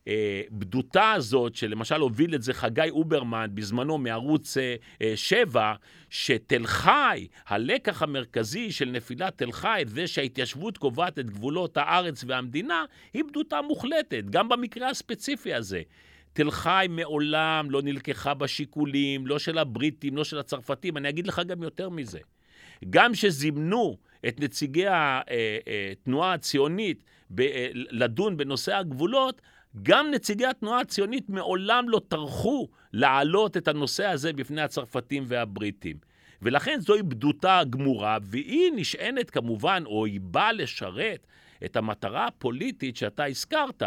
הבדותה הזאת, שלמשל הוביל את זה חגי אוברמן בזמנו מערוץ 7, אה, שתל חי, הלקח המרכזי של נפילת תל חי, זה שההתיישבות קובעת את גבולות הארץ והמדינה, היא בדותה מוחלטת, גם במקרה הספציפי הזה. תל חי מעולם לא נלקחה בשיקולים, לא של הבריטים, לא של הצרפתים. אני אגיד לך גם יותר מזה. גם שזימנו את נציגי התנועה אה, אה, הציונית אה, לדון בנושא הגבולות, גם נציגי התנועה הציונית מעולם לא טרחו להעלות את הנושא הזה בפני הצרפתים והבריטים. ולכן זוהי בדותה גמורה, והיא נשענת כמובן, או היא באה לשרת את המטרה הפוליטית שאתה הזכרת,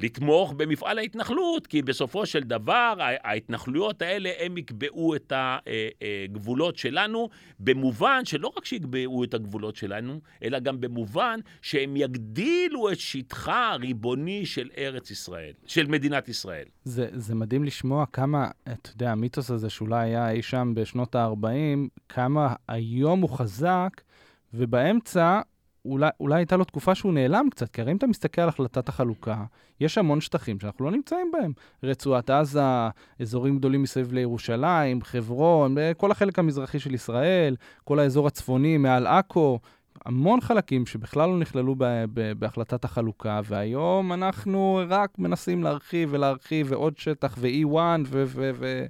לתמוך במפעל ההתנחלות, כי בסופו של דבר ההתנחלויות האלה, הם יקבעו את הגבולות שלנו, במובן שלא רק שיקבעו את הגבולות שלנו, אלא גם במובן שהם יגדילו את שטחה הריבוני של ארץ ישראל, של מדינת ישראל. זה, זה מדהים לשמוע כמה, אתה יודע, המיתוס הזה שאולי היה אי שם בשנות ה-40, כמה היום הוא חזק, ובאמצע אולי, אולי הייתה לו תקופה שהוא נעלם קצת, כי הרי אם אתה מסתכל על החלטת החלוקה, יש המון שטחים שאנחנו לא נמצאים בהם. רצועת עזה, אזורים גדולים מסביב לירושלים, חברון, כל החלק המזרחי של ישראל, כל האזור הצפוני מעל עכו, המון חלקים שבכלל לא נכללו ב- ב- בהחלטת החלוקה, והיום אנחנו רק מנסים להרחיב ולהרחיב ועוד שטח ו-E1 ו... ו-, ו-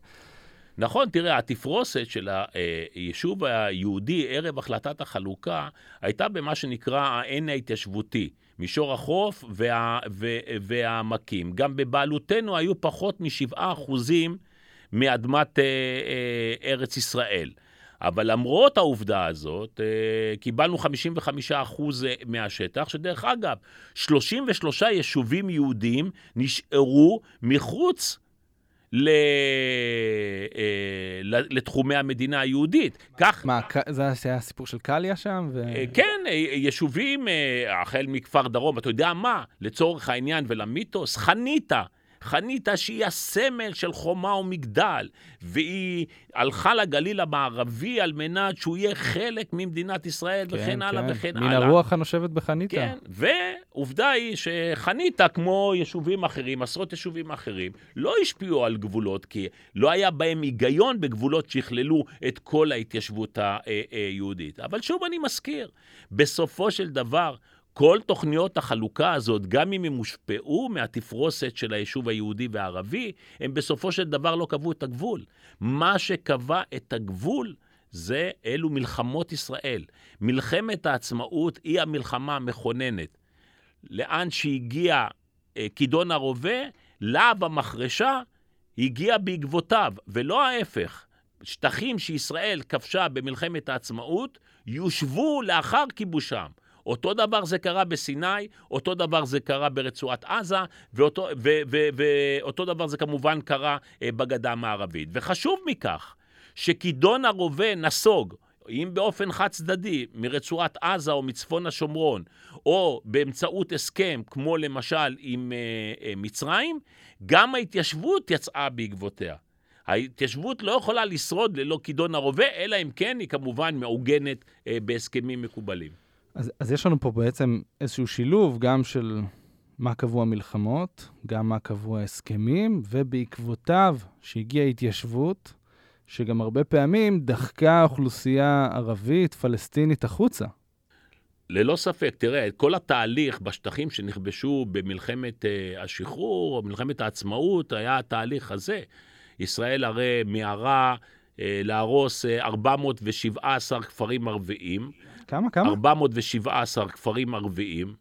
נכון, תראה, התפרוסת של היישוב היהודי ערב החלטת החלוקה הייתה במה שנקרא העין ההתיישבותי, מישור החוף וה, והעמקים. גם בבעלותנו היו פחות משבעה אחוזים מאדמת אה, אה, ארץ ישראל. אבל למרות העובדה הזאת, אה, קיבלנו 55 אחוז מהשטח, שדרך אגב, 33 יישובים יהודיים נשארו מחוץ אה, לתחומי המדינה היהודית. כך... מה, זה היה הסיפור של קליה שם? ו... אה, כן, אה, יישובים, החל מכפר דרום, אתה יודע מה, לצורך העניין ולמיתוס, חניתה. חניתה שהיא הסמל של חומה ומגדל, והיא הלכה לגליל המערבי על מנת שהוא יהיה חלק ממדינת ישראל, כן, וכן הלאה כן. וכן מן הלאה. מן הרוח הנושבת בחניתה. כן, ועובדה היא שחניתה, כמו יישובים אחרים, עשרות יישובים אחרים, לא השפיעו על גבולות, כי לא היה בהם היגיון בגבולות שיכללו את כל ההתיישבות היהודית. אבל שוב אני מזכיר, בסופו של דבר, כל תוכניות החלוקה הזאת, גם אם הם הושפעו מהתפרוסת של היישוב היהודי והערבי, הם בסופו של דבר לא קבעו את הגבול. מה שקבע את הגבול זה אלו מלחמות ישראל. מלחמת העצמאות היא המלחמה המכוננת. לאן שהגיע אה, כידון הרובה, להב המחרשה הגיע בעקבותיו, ולא ההפך. שטחים שישראל כבשה במלחמת העצמאות יושבו לאחר כיבושם. אותו דבר זה קרה בסיני, אותו דבר זה קרה ברצועת עזה, ואותו, ו, ו, ו, ואותו דבר זה כמובן קרה אה, בגדה המערבית. וחשוב מכך, שכידון הרובה נסוג, אם באופן חד צדדי, מרצועת עזה או מצפון השומרון, או באמצעות הסכם, כמו למשל עם אה, אה, מצרים, גם ההתיישבות יצאה בעקבותיה. ההתיישבות לא יכולה לשרוד ללא כידון הרובה, אלא אם כן היא כמובן מעוגנת אה, בהסכמים מקובלים. אז, אז יש לנו פה בעצם איזשהו שילוב גם של מה קבעו המלחמות, גם מה קבעו ההסכמים, ובעקבותיו שהגיעה התיישבות, שגם הרבה פעמים דחקה אוכלוסייה ערבית, פלסטינית, החוצה. ללא ספק, תראה, כל התהליך בשטחים שנכבשו במלחמת uh, השחרור, או מלחמת העצמאות, היה התהליך הזה. ישראל הרי מיהרה להרוס uh, 417 כפרים ערביים. כמה? כמה? 417 כפרים ערביים,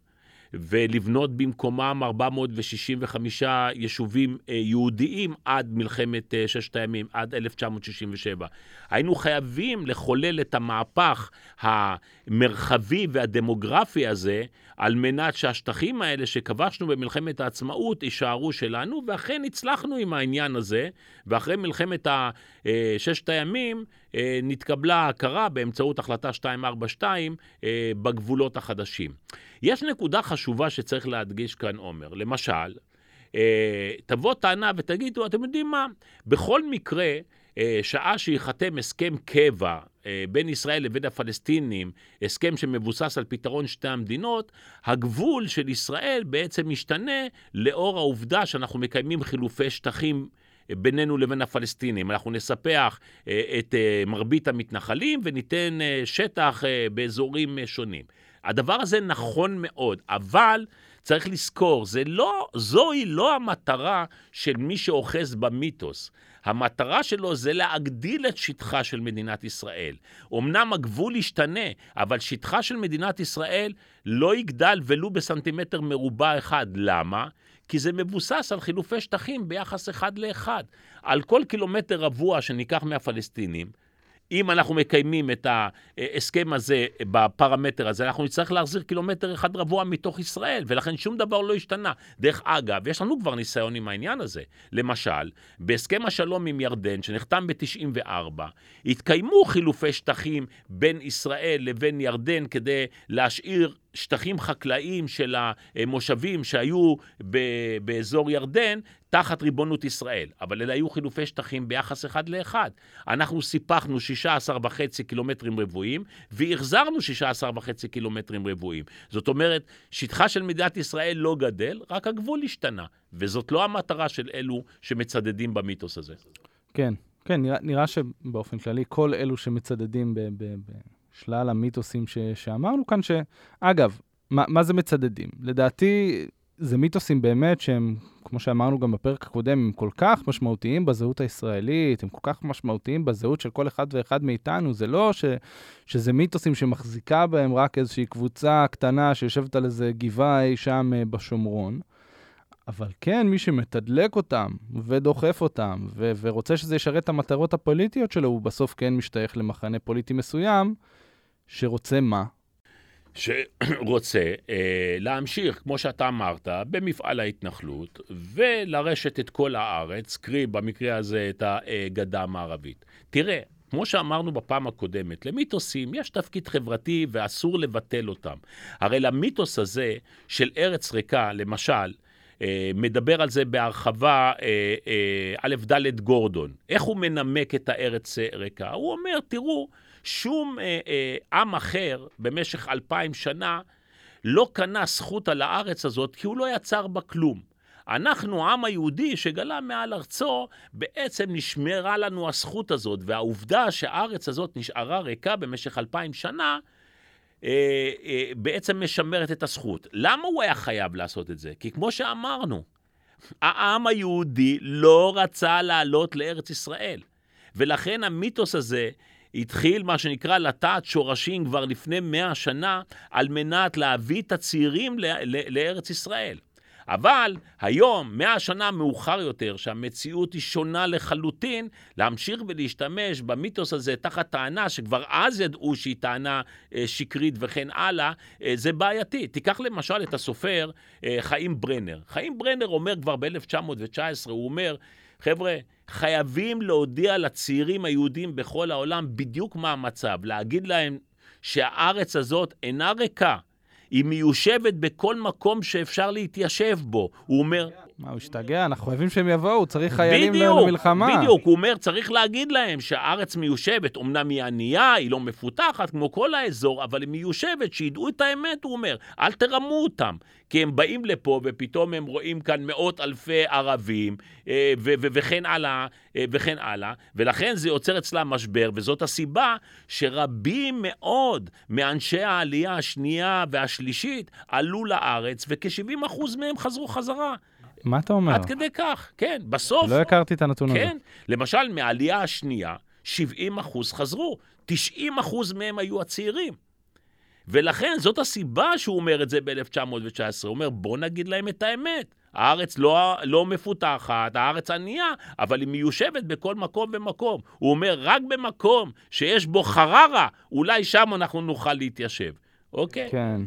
ולבנות במקומם 465 יישובים אה, יהודיים עד מלחמת אה, ששת הימים, עד 1967. היינו חייבים לחולל את המהפך המרחבי והדמוגרפי הזה, על מנת שהשטחים האלה שכבשנו במלחמת העצמאות יישארו שלנו, ואכן הצלחנו עם העניין הזה, ואחרי מלחמת ששת הימים נתקבלה ההכרה באמצעות החלטה 242 בגבולות החדשים. יש נקודה חשובה שצריך להדגיש כאן, עומר. למשל, תבוא טענה ותגידו, אתם יודעים מה, בכל מקרה, שעה שייחתם הסכם קבע בין ישראל לבין הפלסטינים, הסכם שמבוסס על פתרון שתי המדינות, הגבול של ישראל בעצם משתנה לאור העובדה שאנחנו מקיימים חילופי שטחים בינינו לבין הפלסטינים. אנחנו נספח את מרבית המתנחלים וניתן שטח באזורים שונים. הדבר הזה נכון מאוד, אבל צריך לזכור, זה לא, זוהי לא המטרה של מי שאוחז במיתוס. המטרה שלו זה להגדיל את שטחה של מדינת ישראל. אמנם הגבול ישתנה, אבל שטחה של מדינת ישראל לא יגדל ולו בסנטימטר מרובע אחד. למה? כי זה מבוסס על חילופי שטחים ביחס אחד לאחד. על כל קילומטר רבוע שניקח מהפלסטינים, אם אנחנו מקיימים את ההסכם הזה בפרמטר הזה, אנחנו נצטרך להחזיר קילומטר אחד רבוע מתוך ישראל, ולכן שום דבר לא השתנה. דרך אגב, יש לנו כבר ניסיון עם העניין הזה. למשל, בהסכם השלום עם ירדן, שנחתם ב-94, התקיימו חילופי שטחים בין ישראל לבין ירדן כדי להשאיר שטחים חקלאיים של המושבים שהיו באזור ירדן תחת ריבונות ישראל, אבל אלה היו חילופי שטחים ביחס אחד לאחד. אנחנו סיפחנו 16.5 קילומטרים רבועים והחזרנו 16.5 קילומטרים רבועים. זאת אומרת, שטחה של מדינת ישראל לא גדל, רק הגבול השתנה, וזאת לא המטרה של אלו שמצדדים במיתוס הזה. כן, כן, נראה, נראה שבאופן כללי כל אלו שמצדדים ב... ב, ב... שלל המיתוסים ש, שאמרנו כאן, שאגב, מה, מה זה מצדדים? לדעתי, זה מיתוסים באמת שהם, כמו שאמרנו גם בפרק הקודם, הם כל כך משמעותיים בזהות הישראלית, הם כל כך משמעותיים בזהות של כל אחד ואחד מאיתנו. זה לא ש, שזה מיתוסים שמחזיקה בהם רק איזושהי קבוצה קטנה שיושבת על איזה גבעה אי שם בשומרון. אבל כן, מי שמתדלק אותם ודוחף אותם ו- ורוצה שזה ישרת את המטרות הפוליטיות שלו, הוא בסוף כן משתייך למחנה פוליטי מסוים, שרוצה מה? שרוצה אה, להמשיך, כמו שאתה אמרת, במפעל ההתנחלות ולרשת את כל הארץ, קרי במקרה הזה את הגדה המערבית. תראה, כמו שאמרנו בפעם הקודמת, למיתוסים יש תפקיד חברתי ואסור לבטל אותם. הרי למיתוס הזה של ארץ ריקה, למשל, אה, מדבר על זה בהרחבה אה, אה, א' ד' גורדון. איך הוא מנמק את הארץ ריקה? הוא אומר, תראו, שום אה, אה, עם אחר במשך אלפיים שנה לא קנה זכות על הארץ הזאת, כי הוא לא יצר בה כלום. אנחנו, העם היהודי שגלה מעל ארצו, בעצם נשמרה לנו הזכות הזאת, והעובדה שהארץ הזאת נשארה ריקה במשך אלפיים שנה, אה, אה, בעצם משמרת את הזכות. למה הוא היה חייב לעשות את זה? כי כמו שאמרנו, העם היהודי לא רצה לעלות לארץ ישראל. ולכן המיתוס הזה התחיל מה שנקרא לטעת שורשים כבר לפני מאה שנה, על מנת להביא את הצעירים לארץ ישראל. אבל היום, מאה שנה מאוחר יותר, שהמציאות היא שונה לחלוטין, להמשיך ולהשתמש במיתוס הזה תחת טענה שכבר אז ידעו שהיא טענה אה, שקרית וכן הלאה, אה, זה בעייתי. תיקח למשל את הסופר אה, חיים ברנר. חיים ברנר אומר כבר ב-1919, הוא אומר, חבר'ה, חייבים להודיע לצעירים היהודים בכל העולם בדיוק מה המצב, להגיד להם שהארץ הזאת אינה ריקה, היא מיושבת בכל מקום שאפשר להתיישב בו. הוא אומר... מה, הוא השתגע? אנחנו חייבים שהם יבואו, צריך חיילים בדיוק, למלחמה. בדיוק, הוא אומר, צריך להגיד להם שהארץ מיושבת, אמנם היא ענייה, היא לא מפותחת כמו כל האזור, אבל היא מיושבת, שידעו את האמת, הוא אומר. אל תרמו אותם, כי הם באים לפה ופתאום הם רואים כאן מאות אלפי ערבים, אה, וכן הלאה, אה, וכן הלאה, ולכן זה יוצר אצלם משבר, וזאת הסיבה שרבים מאוד מאנשי העלייה השנייה והשלישית עלו לארץ, וכ-70% מהם חזרו חזרה. מה אתה אומר? עד כדי כך, כן, בסוף. לא הכרתי את הנתון כן, הזה. כן, למשל, מהעלייה השנייה, 70 אחוז חזרו, 90 אחוז מהם היו הצעירים. ולכן זאת הסיבה שהוא אומר את זה ב-1919. הוא אומר, בוא נגיד להם את האמת. הארץ לא, לא מפותחת, הארץ ענייה, אבל היא מיושבת בכל מקום ומקום. הוא אומר, רק במקום שיש בו חררה, אולי שם אנחנו נוכל להתיישב. אוקיי? כן.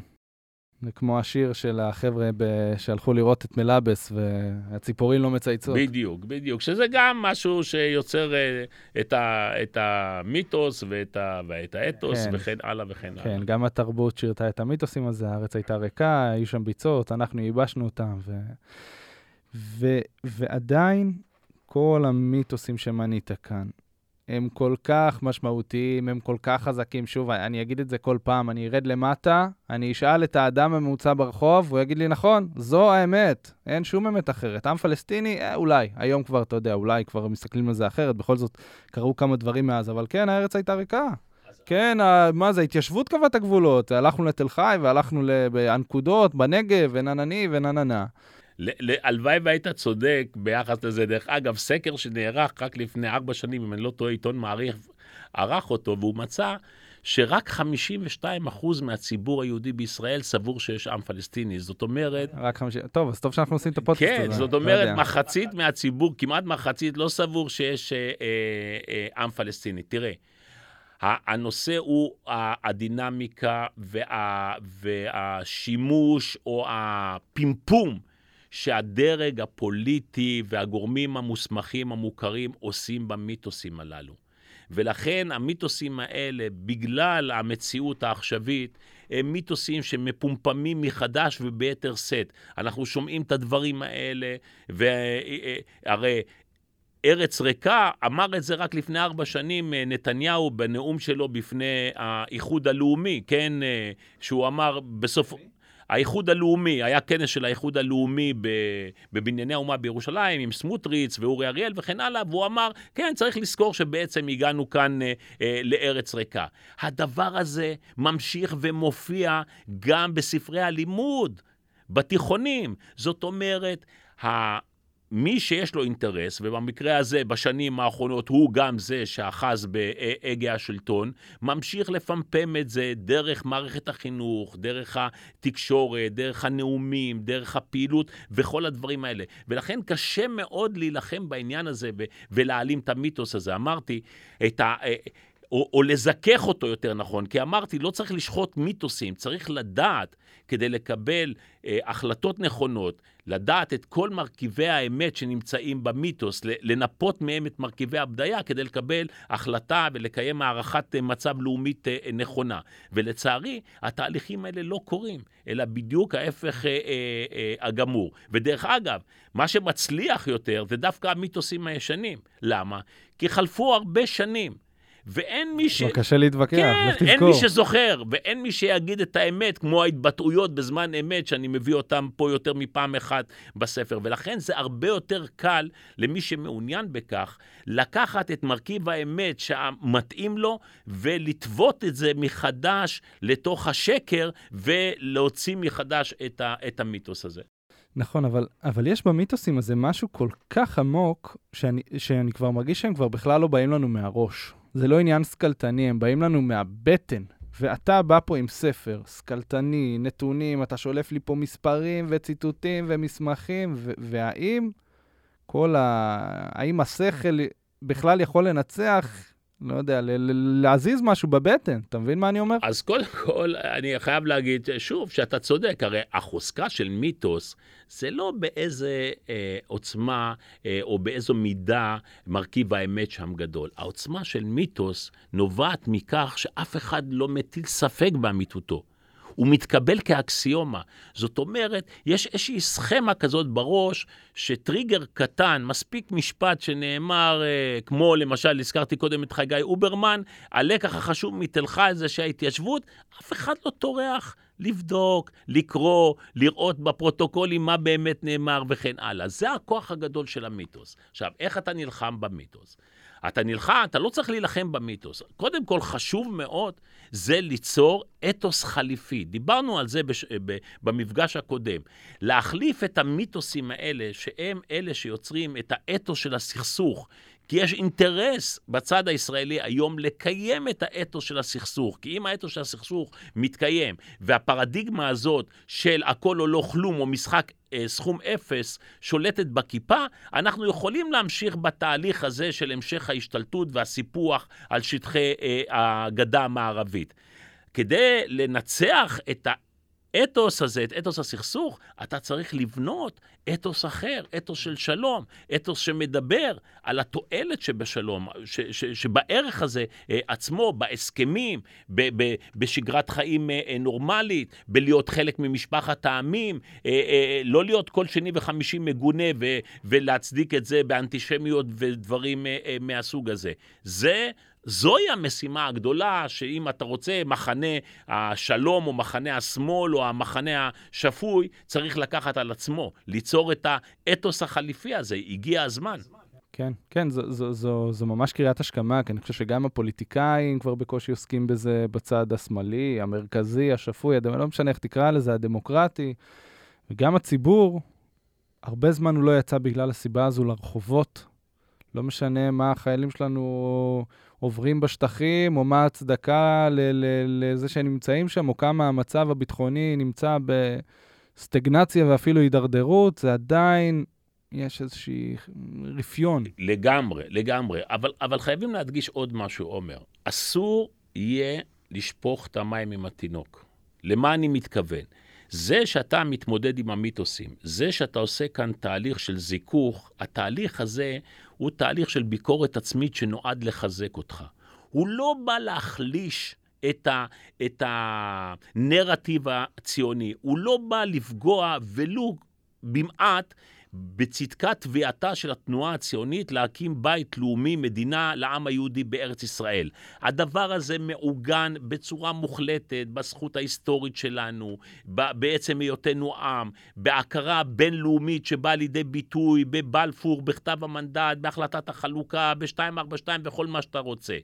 זה כמו השיר של החבר'ה ב... שהלכו לראות את מלאבס והציפורים לא מצייצות. בדיוק, בדיוק. שזה גם משהו שיוצר uh, את, ה... את המיתוס ואת, ה... ואת האתוס כן. וכן הלאה וכן כן, הלאה. כן, גם התרבות שירתה את המיתוסים הזה, הארץ הייתה ריקה, היו שם ביצות, אנחנו ייבשנו אותם. ו... ו... ועדיין, כל המיתוסים שמנית כאן, הם כל כך משמעותיים, הם כל כך חזקים. שוב, אני אגיד את זה כל פעם, אני ארד למטה, אני אשאל את האדם הממוצע ברחוב, הוא יגיד לי, נכון, זו האמת, אין שום אמת אחרת. עם פלסטיני, אה, אולי, היום כבר, אתה יודע, אולי כבר מסתכלים על זה אחרת, בכל זאת, קרו כמה דברים מאז, אבל כן, הארץ הייתה ריקה. כן, מה זה, התיישבות קבעה את הגבולות. הלכנו לתל חי והלכנו לנקודות, בנגב, וננני ונננה. הלוואי והיית צודק ביחס לזה. דרך אגב, סקר שנערך רק לפני ארבע שנים, אם אני לא טועה, עיתון מעריך ערך אותו, והוא מצא שרק 52% מהציבור היהודי בישראל סבור שיש עם פלסטיני. זאת אומרת... רק 50... טוב, אז טוב שאנחנו עושים את הפודקאסט כן, הזה. כן, זאת לא אומרת, לא מחצית מהציבור, כמעט מחצית, לא סבור שיש אה, אה, אה, עם פלסטיני. תראה, הנושא הוא הדינמיקה וה, והשימוש או הפימפום שהדרג הפוליטי והגורמים המוסמכים המוכרים עושים במיתוסים הללו. ולכן המיתוסים האלה, בגלל המציאות העכשווית, הם מיתוסים שמפומפמים מחדש וביתר שאת. אנחנו שומעים את הדברים האלה, והרי ארץ ריקה, אמר את זה רק לפני ארבע שנים נתניהו בנאום שלו בפני האיחוד הלאומי, כן, שהוא אמר בסוף... האיחוד הלאומי, היה כנס של האיחוד הלאומי בבנייני האומה בירושלים עם סמוטריץ ואורי אריאל וכן הלאה, והוא אמר, כן, צריך לזכור שבעצם הגענו כאן אה, אה, לארץ ריקה. הדבר הזה ממשיך ומופיע גם בספרי הלימוד, בתיכונים. זאת אומרת, מי שיש לו אינטרס, ובמקרה הזה בשנים האחרונות הוא גם זה שאחז בהגה השלטון, ממשיך לפמפם את זה דרך מערכת החינוך, דרך התקשורת, דרך הנאומים, דרך הפעילות וכל הדברים האלה. ולכן קשה מאוד להילחם בעניין הזה ולהעלים את המיתוס הזה. אמרתי, את ה... או, או לזכך אותו יותר נכון, כי אמרתי, לא צריך לשחוט מיתוסים, צריך לדעת כדי לקבל אה, החלטות נכונות, לדעת את כל מרכיבי האמת שנמצאים במיתוס, לנפות מהם את מרכיבי הבדיה כדי לקבל החלטה ולקיים הערכת אה, מצב לאומית אה, נכונה. ולצערי, התהליכים האלה לא קורים, אלא בדיוק ההפך אה, אה, אה, הגמור. ודרך אגב, מה שמצליח יותר זה דווקא המיתוסים הישנים. למה? כי חלפו הרבה שנים. ואין מי ש... קשה להתווכח, כן, לך תזכור. אין מי שזוכר, ואין מי שיגיד את האמת, כמו ההתבטאויות בזמן אמת, שאני מביא אותן פה יותר מפעם אחת בספר. ולכן זה הרבה יותר קל למי שמעוניין בכך, לקחת את מרכיב האמת שמתאים לו, ולטוות את זה מחדש לתוך השקר, ולהוציא מחדש את, ה, את המיתוס הזה. נכון, אבל, אבל יש במיתוסים הזה משהו כל כך עמוק, שאני, שאני כבר מרגיש שהם כבר בכלל לא באים לנו מהראש. זה לא עניין סקלטני, הם באים לנו מהבטן. ואתה בא פה עם ספר, סקלטני, נתונים, אתה שולף לי פה מספרים וציטוטים ומסמכים, והאם כל ה... האם השכל בכלל יכול לנצח לא יודע, להזיז משהו בבטן, אתה מבין מה אני אומר? אז קודם כל, אני חייב להגיד שוב, שאתה צודק, הרי החוזקה של מיתוס זה לא באיזה אה, עוצמה אה, או באיזו מידה מרכיב האמת שם גדול. העוצמה של מיתוס נובעת מכך שאף אחד לא מטיל ספק באמיתותו. הוא מתקבל כאקסיומה. זאת אומרת, יש איזושהי סכמה כזאת בראש, שטריגר קטן, מספיק משפט שנאמר, אה, כמו למשל, הזכרתי קודם את חגי אוברמן, הלקח החשוב מתל חי זה שההתיישבות, אף אחד לא טורח. לבדוק, לקרוא, לראות בפרוטוקולים מה באמת נאמר וכן הלאה. זה הכוח הגדול של המיתוס. עכשיו, איך אתה נלחם במיתוס? אתה נלחם, אתה לא צריך להילחם במיתוס. קודם כל, חשוב מאוד זה ליצור אתוס חליפי. דיברנו על זה בש... ב... במפגש הקודם. להחליף את המיתוסים האלה, שהם אלה שיוצרים את האתוס של הסכסוך, כי יש אינטרס בצד הישראלי היום לקיים את האתוס של הסכסוך. כי אם האתוס של הסכסוך מתקיים, והפרדיגמה הזאת של הכל או לא כלום, או משחק אה, סכום אפס, שולטת בכיפה, אנחנו יכולים להמשיך בתהליך הזה של המשך ההשתלטות והסיפוח על שטחי אה, הגדה המערבית. כדי לנצח את האתוס הזה, את אתוס הסכסוך, אתה צריך לבנות אתוס אחר, אתוס של שלום, אתוס שמדבר על התועלת שבשלום, ש, ש, שבערך הזה אה, עצמו, בהסכמים, ב, ב, בשגרת חיים אה, אה, נורמלית, בלהיות חלק ממשפחת העמים, אה, אה, לא להיות כל שני וחמישי מגונה ו, ולהצדיק את זה באנטישמיות ודברים אה, אה, מהסוג הזה. זה זוהי המשימה הגדולה, שאם אתה רוצה, מחנה השלום או מחנה השמאל או המחנה השפוי, צריך לקחת על עצמו, ליצור את האתוס החליפי הזה. הגיע הזמן. כן, כן, זו, זו, זו, זו ממש קריאת השכמה, כי אני חושב שגם הפוליטיקאים כבר בקושי עוסקים בזה בצד השמאלי, המרכזי, השפוי, הדמ... לא משנה איך תקרא לזה, הדמוקרטי, וגם הציבור, הרבה זמן הוא לא יצא בגלל הסיבה הזו לרחובות. לא משנה מה החיילים שלנו עוברים בשטחים, או מה ההצדקה לזה שהם נמצאים שם, או כמה המצב הביטחוני נמצא בסטגנציה ואפילו הידרדרות, זה עדיין, יש איזושהי רפיון. לגמרי, לגמרי. אבל, אבל חייבים להדגיש עוד משהו, עומר. אסור יהיה לשפוך את המים עם התינוק. למה אני מתכוון? זה שאתה מתמודד עם המיתוסים, זה שאתה עושה כאן תהליך של זיכוך, התהליך הזה הוא תהליך של ביקורת עצמית שנועד לחזק אותך. הוא לא בא להחליש את, ה, את הנרטיב הציוני, הוא לא בא לפגוע ולו במעט בצדקת תביעתה של התנועה הציונית להקים בית לאומי, מדינה לעם היהודי בארץ ישראל. הדבר הזה מעוגן בצורה מוחלטת בזכות ההיסטורית שלנו, בעצם היותנו עם, בהכרה בינלאומית שבאה לידי ביטוי בבלפור, בכתב המנדט, בהחלטת החלוקה, ב-242 וכל מה שאתה רוצה.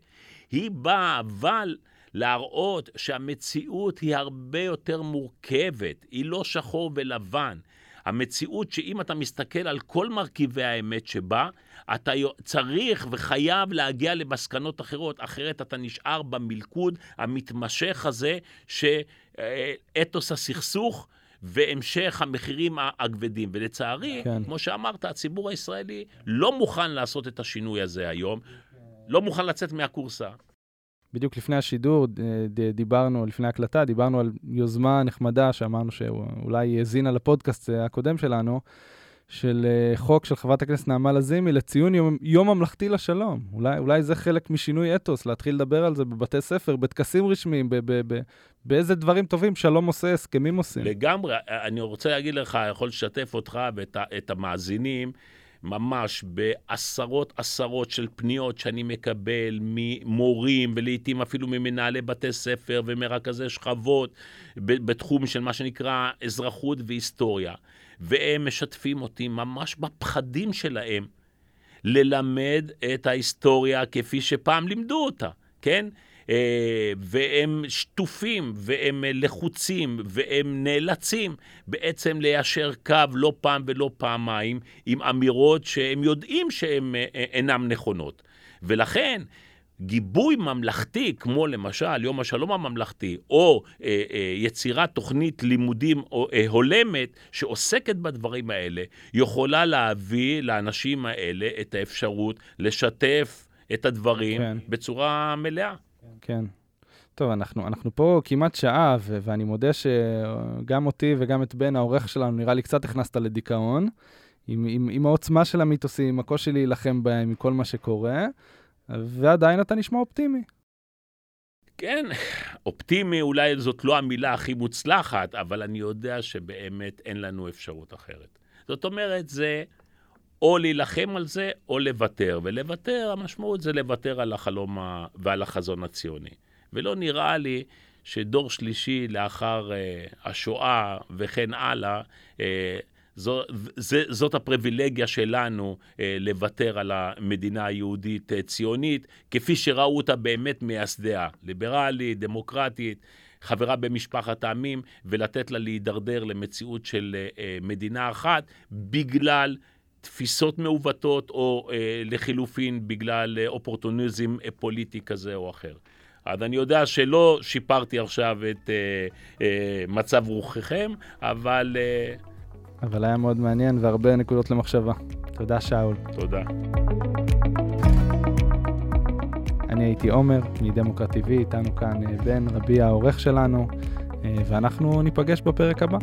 היא באה, אבל... להראות שהמציאות היא הרבה יותר מורכבת, היא לא שחור ולבן. המציאות שאם אתה מסתכל על כל מרכיבי האמת שבה, אתה צריך וחייב להגיע למסקנות אחרות, אחרת אתה נשאר במלכוד המתמשך הזה שאתוס הסכסוך והמשך המחירים הכבדים. ולצערי, כן. כמו שאמרת, הציבור הישראלי לא מוכן לעשות את השינוי הזה היום, לא מוכן לצאת מהכורסה. בדיוק לפני השידור דיברנו, לפני ההקלטה, דיברנו על יוזמה נחמדה שאמרנו שאולי האזינה לפודקאסט הקודם שלנו, של uh, חוק של חברת הכנסת נעמה לזימי לציון יום, יום ממלכתי לשלום. אולי, אולי זה חלק משינוי אתוס, להתחיל לדבר על זה בבתי ספר, בטקסים רשמיים, ב- ב- ב- באיזה דברים טובים שלום עושה, הסכמים עושים. לגמרי. אני רוצה להגיד לך, יכול לשתף אותך ואת המאזינים. ממש בעשרות עשרות של פניות שאני מקבל ממורים ולעיתים אפילו ממנהלי בתי ספר ומרכזי שכבות בתחום של מה שנקרא אזרחות והיסטוריה. והם משתפים אותי ממש בפחדים שלהם ללמד את ההיסטוריה כפי שפעם לימדו אותה, כן? אה, והם שטופים, והם לחוצים, והם נאלצים בעצם ליישר קו לא פעם ולא פעמיים עם אמירות שהם יודעים שהן אה, אינן נכונות. ולכן, גיבוי ממלכתי, כמו למשל יום השלום הממלכתי, או אה, אה, יצירת תוכנית לימודים או, אה, הולמת שעוסקת בדברים האלה, יכולה להביא לאנשים האלה את האפשרות לשתף את הדברים כן. בצורה מלאה. כן. טוב, אנחנו, אנחנו פה כמעט שעה, ו- ואני מודה שגם אותי וגם את בן, העורך שלנו, נראה לי קצת הכנסת לדיכאון, עם, עם, עם העוצמה של המיתוסים, עם הקושי להילחם בהם, עם כל מה שקורה. ועדיין אתה נשמע אופטימי. כן, אופטימי אולי זאת לא המילה הכי מוצלחת, אבל אני יודע שבאמת אין לנו אפשרות אחרת. זאת אומרת, זה או להילחם על זה או לוותר, ולוותר, המשמעות זה לוותר על החלום ועל החזון הציוני. ולא נראה לי שדור שלישי לאחר uh, השואה וכן הלאה, uh, זו, זה, זאת הפריבילגיה שלנו אה, לוותר על המדינה היהודית אה, כפי שראו אותה באמת מייסדיה, ליברלית, דמוקרטית, חברה במשפחת העמים, ולתת לה להידרדר למציאות של אה, אה, מדינה אחת, בגלל תפיסות מעוותות, או אה, לחילופין בגלל אה, אופורטוניזם אה, פוליטי כזה או אחר. אז אני יודע שלא שיפרתי עכשיו את אה, אה, מצב רוחכם, אבל... אה, אבל היה מאוד מעניין והרבה נקודות למחשבה. תודה, שאול. תודה. אני הייתי עומר, מדמוקרט TV, איתנו כאן אה, בן רבי העורך שלנו, ואנחנו ניפגש בפרק הבא.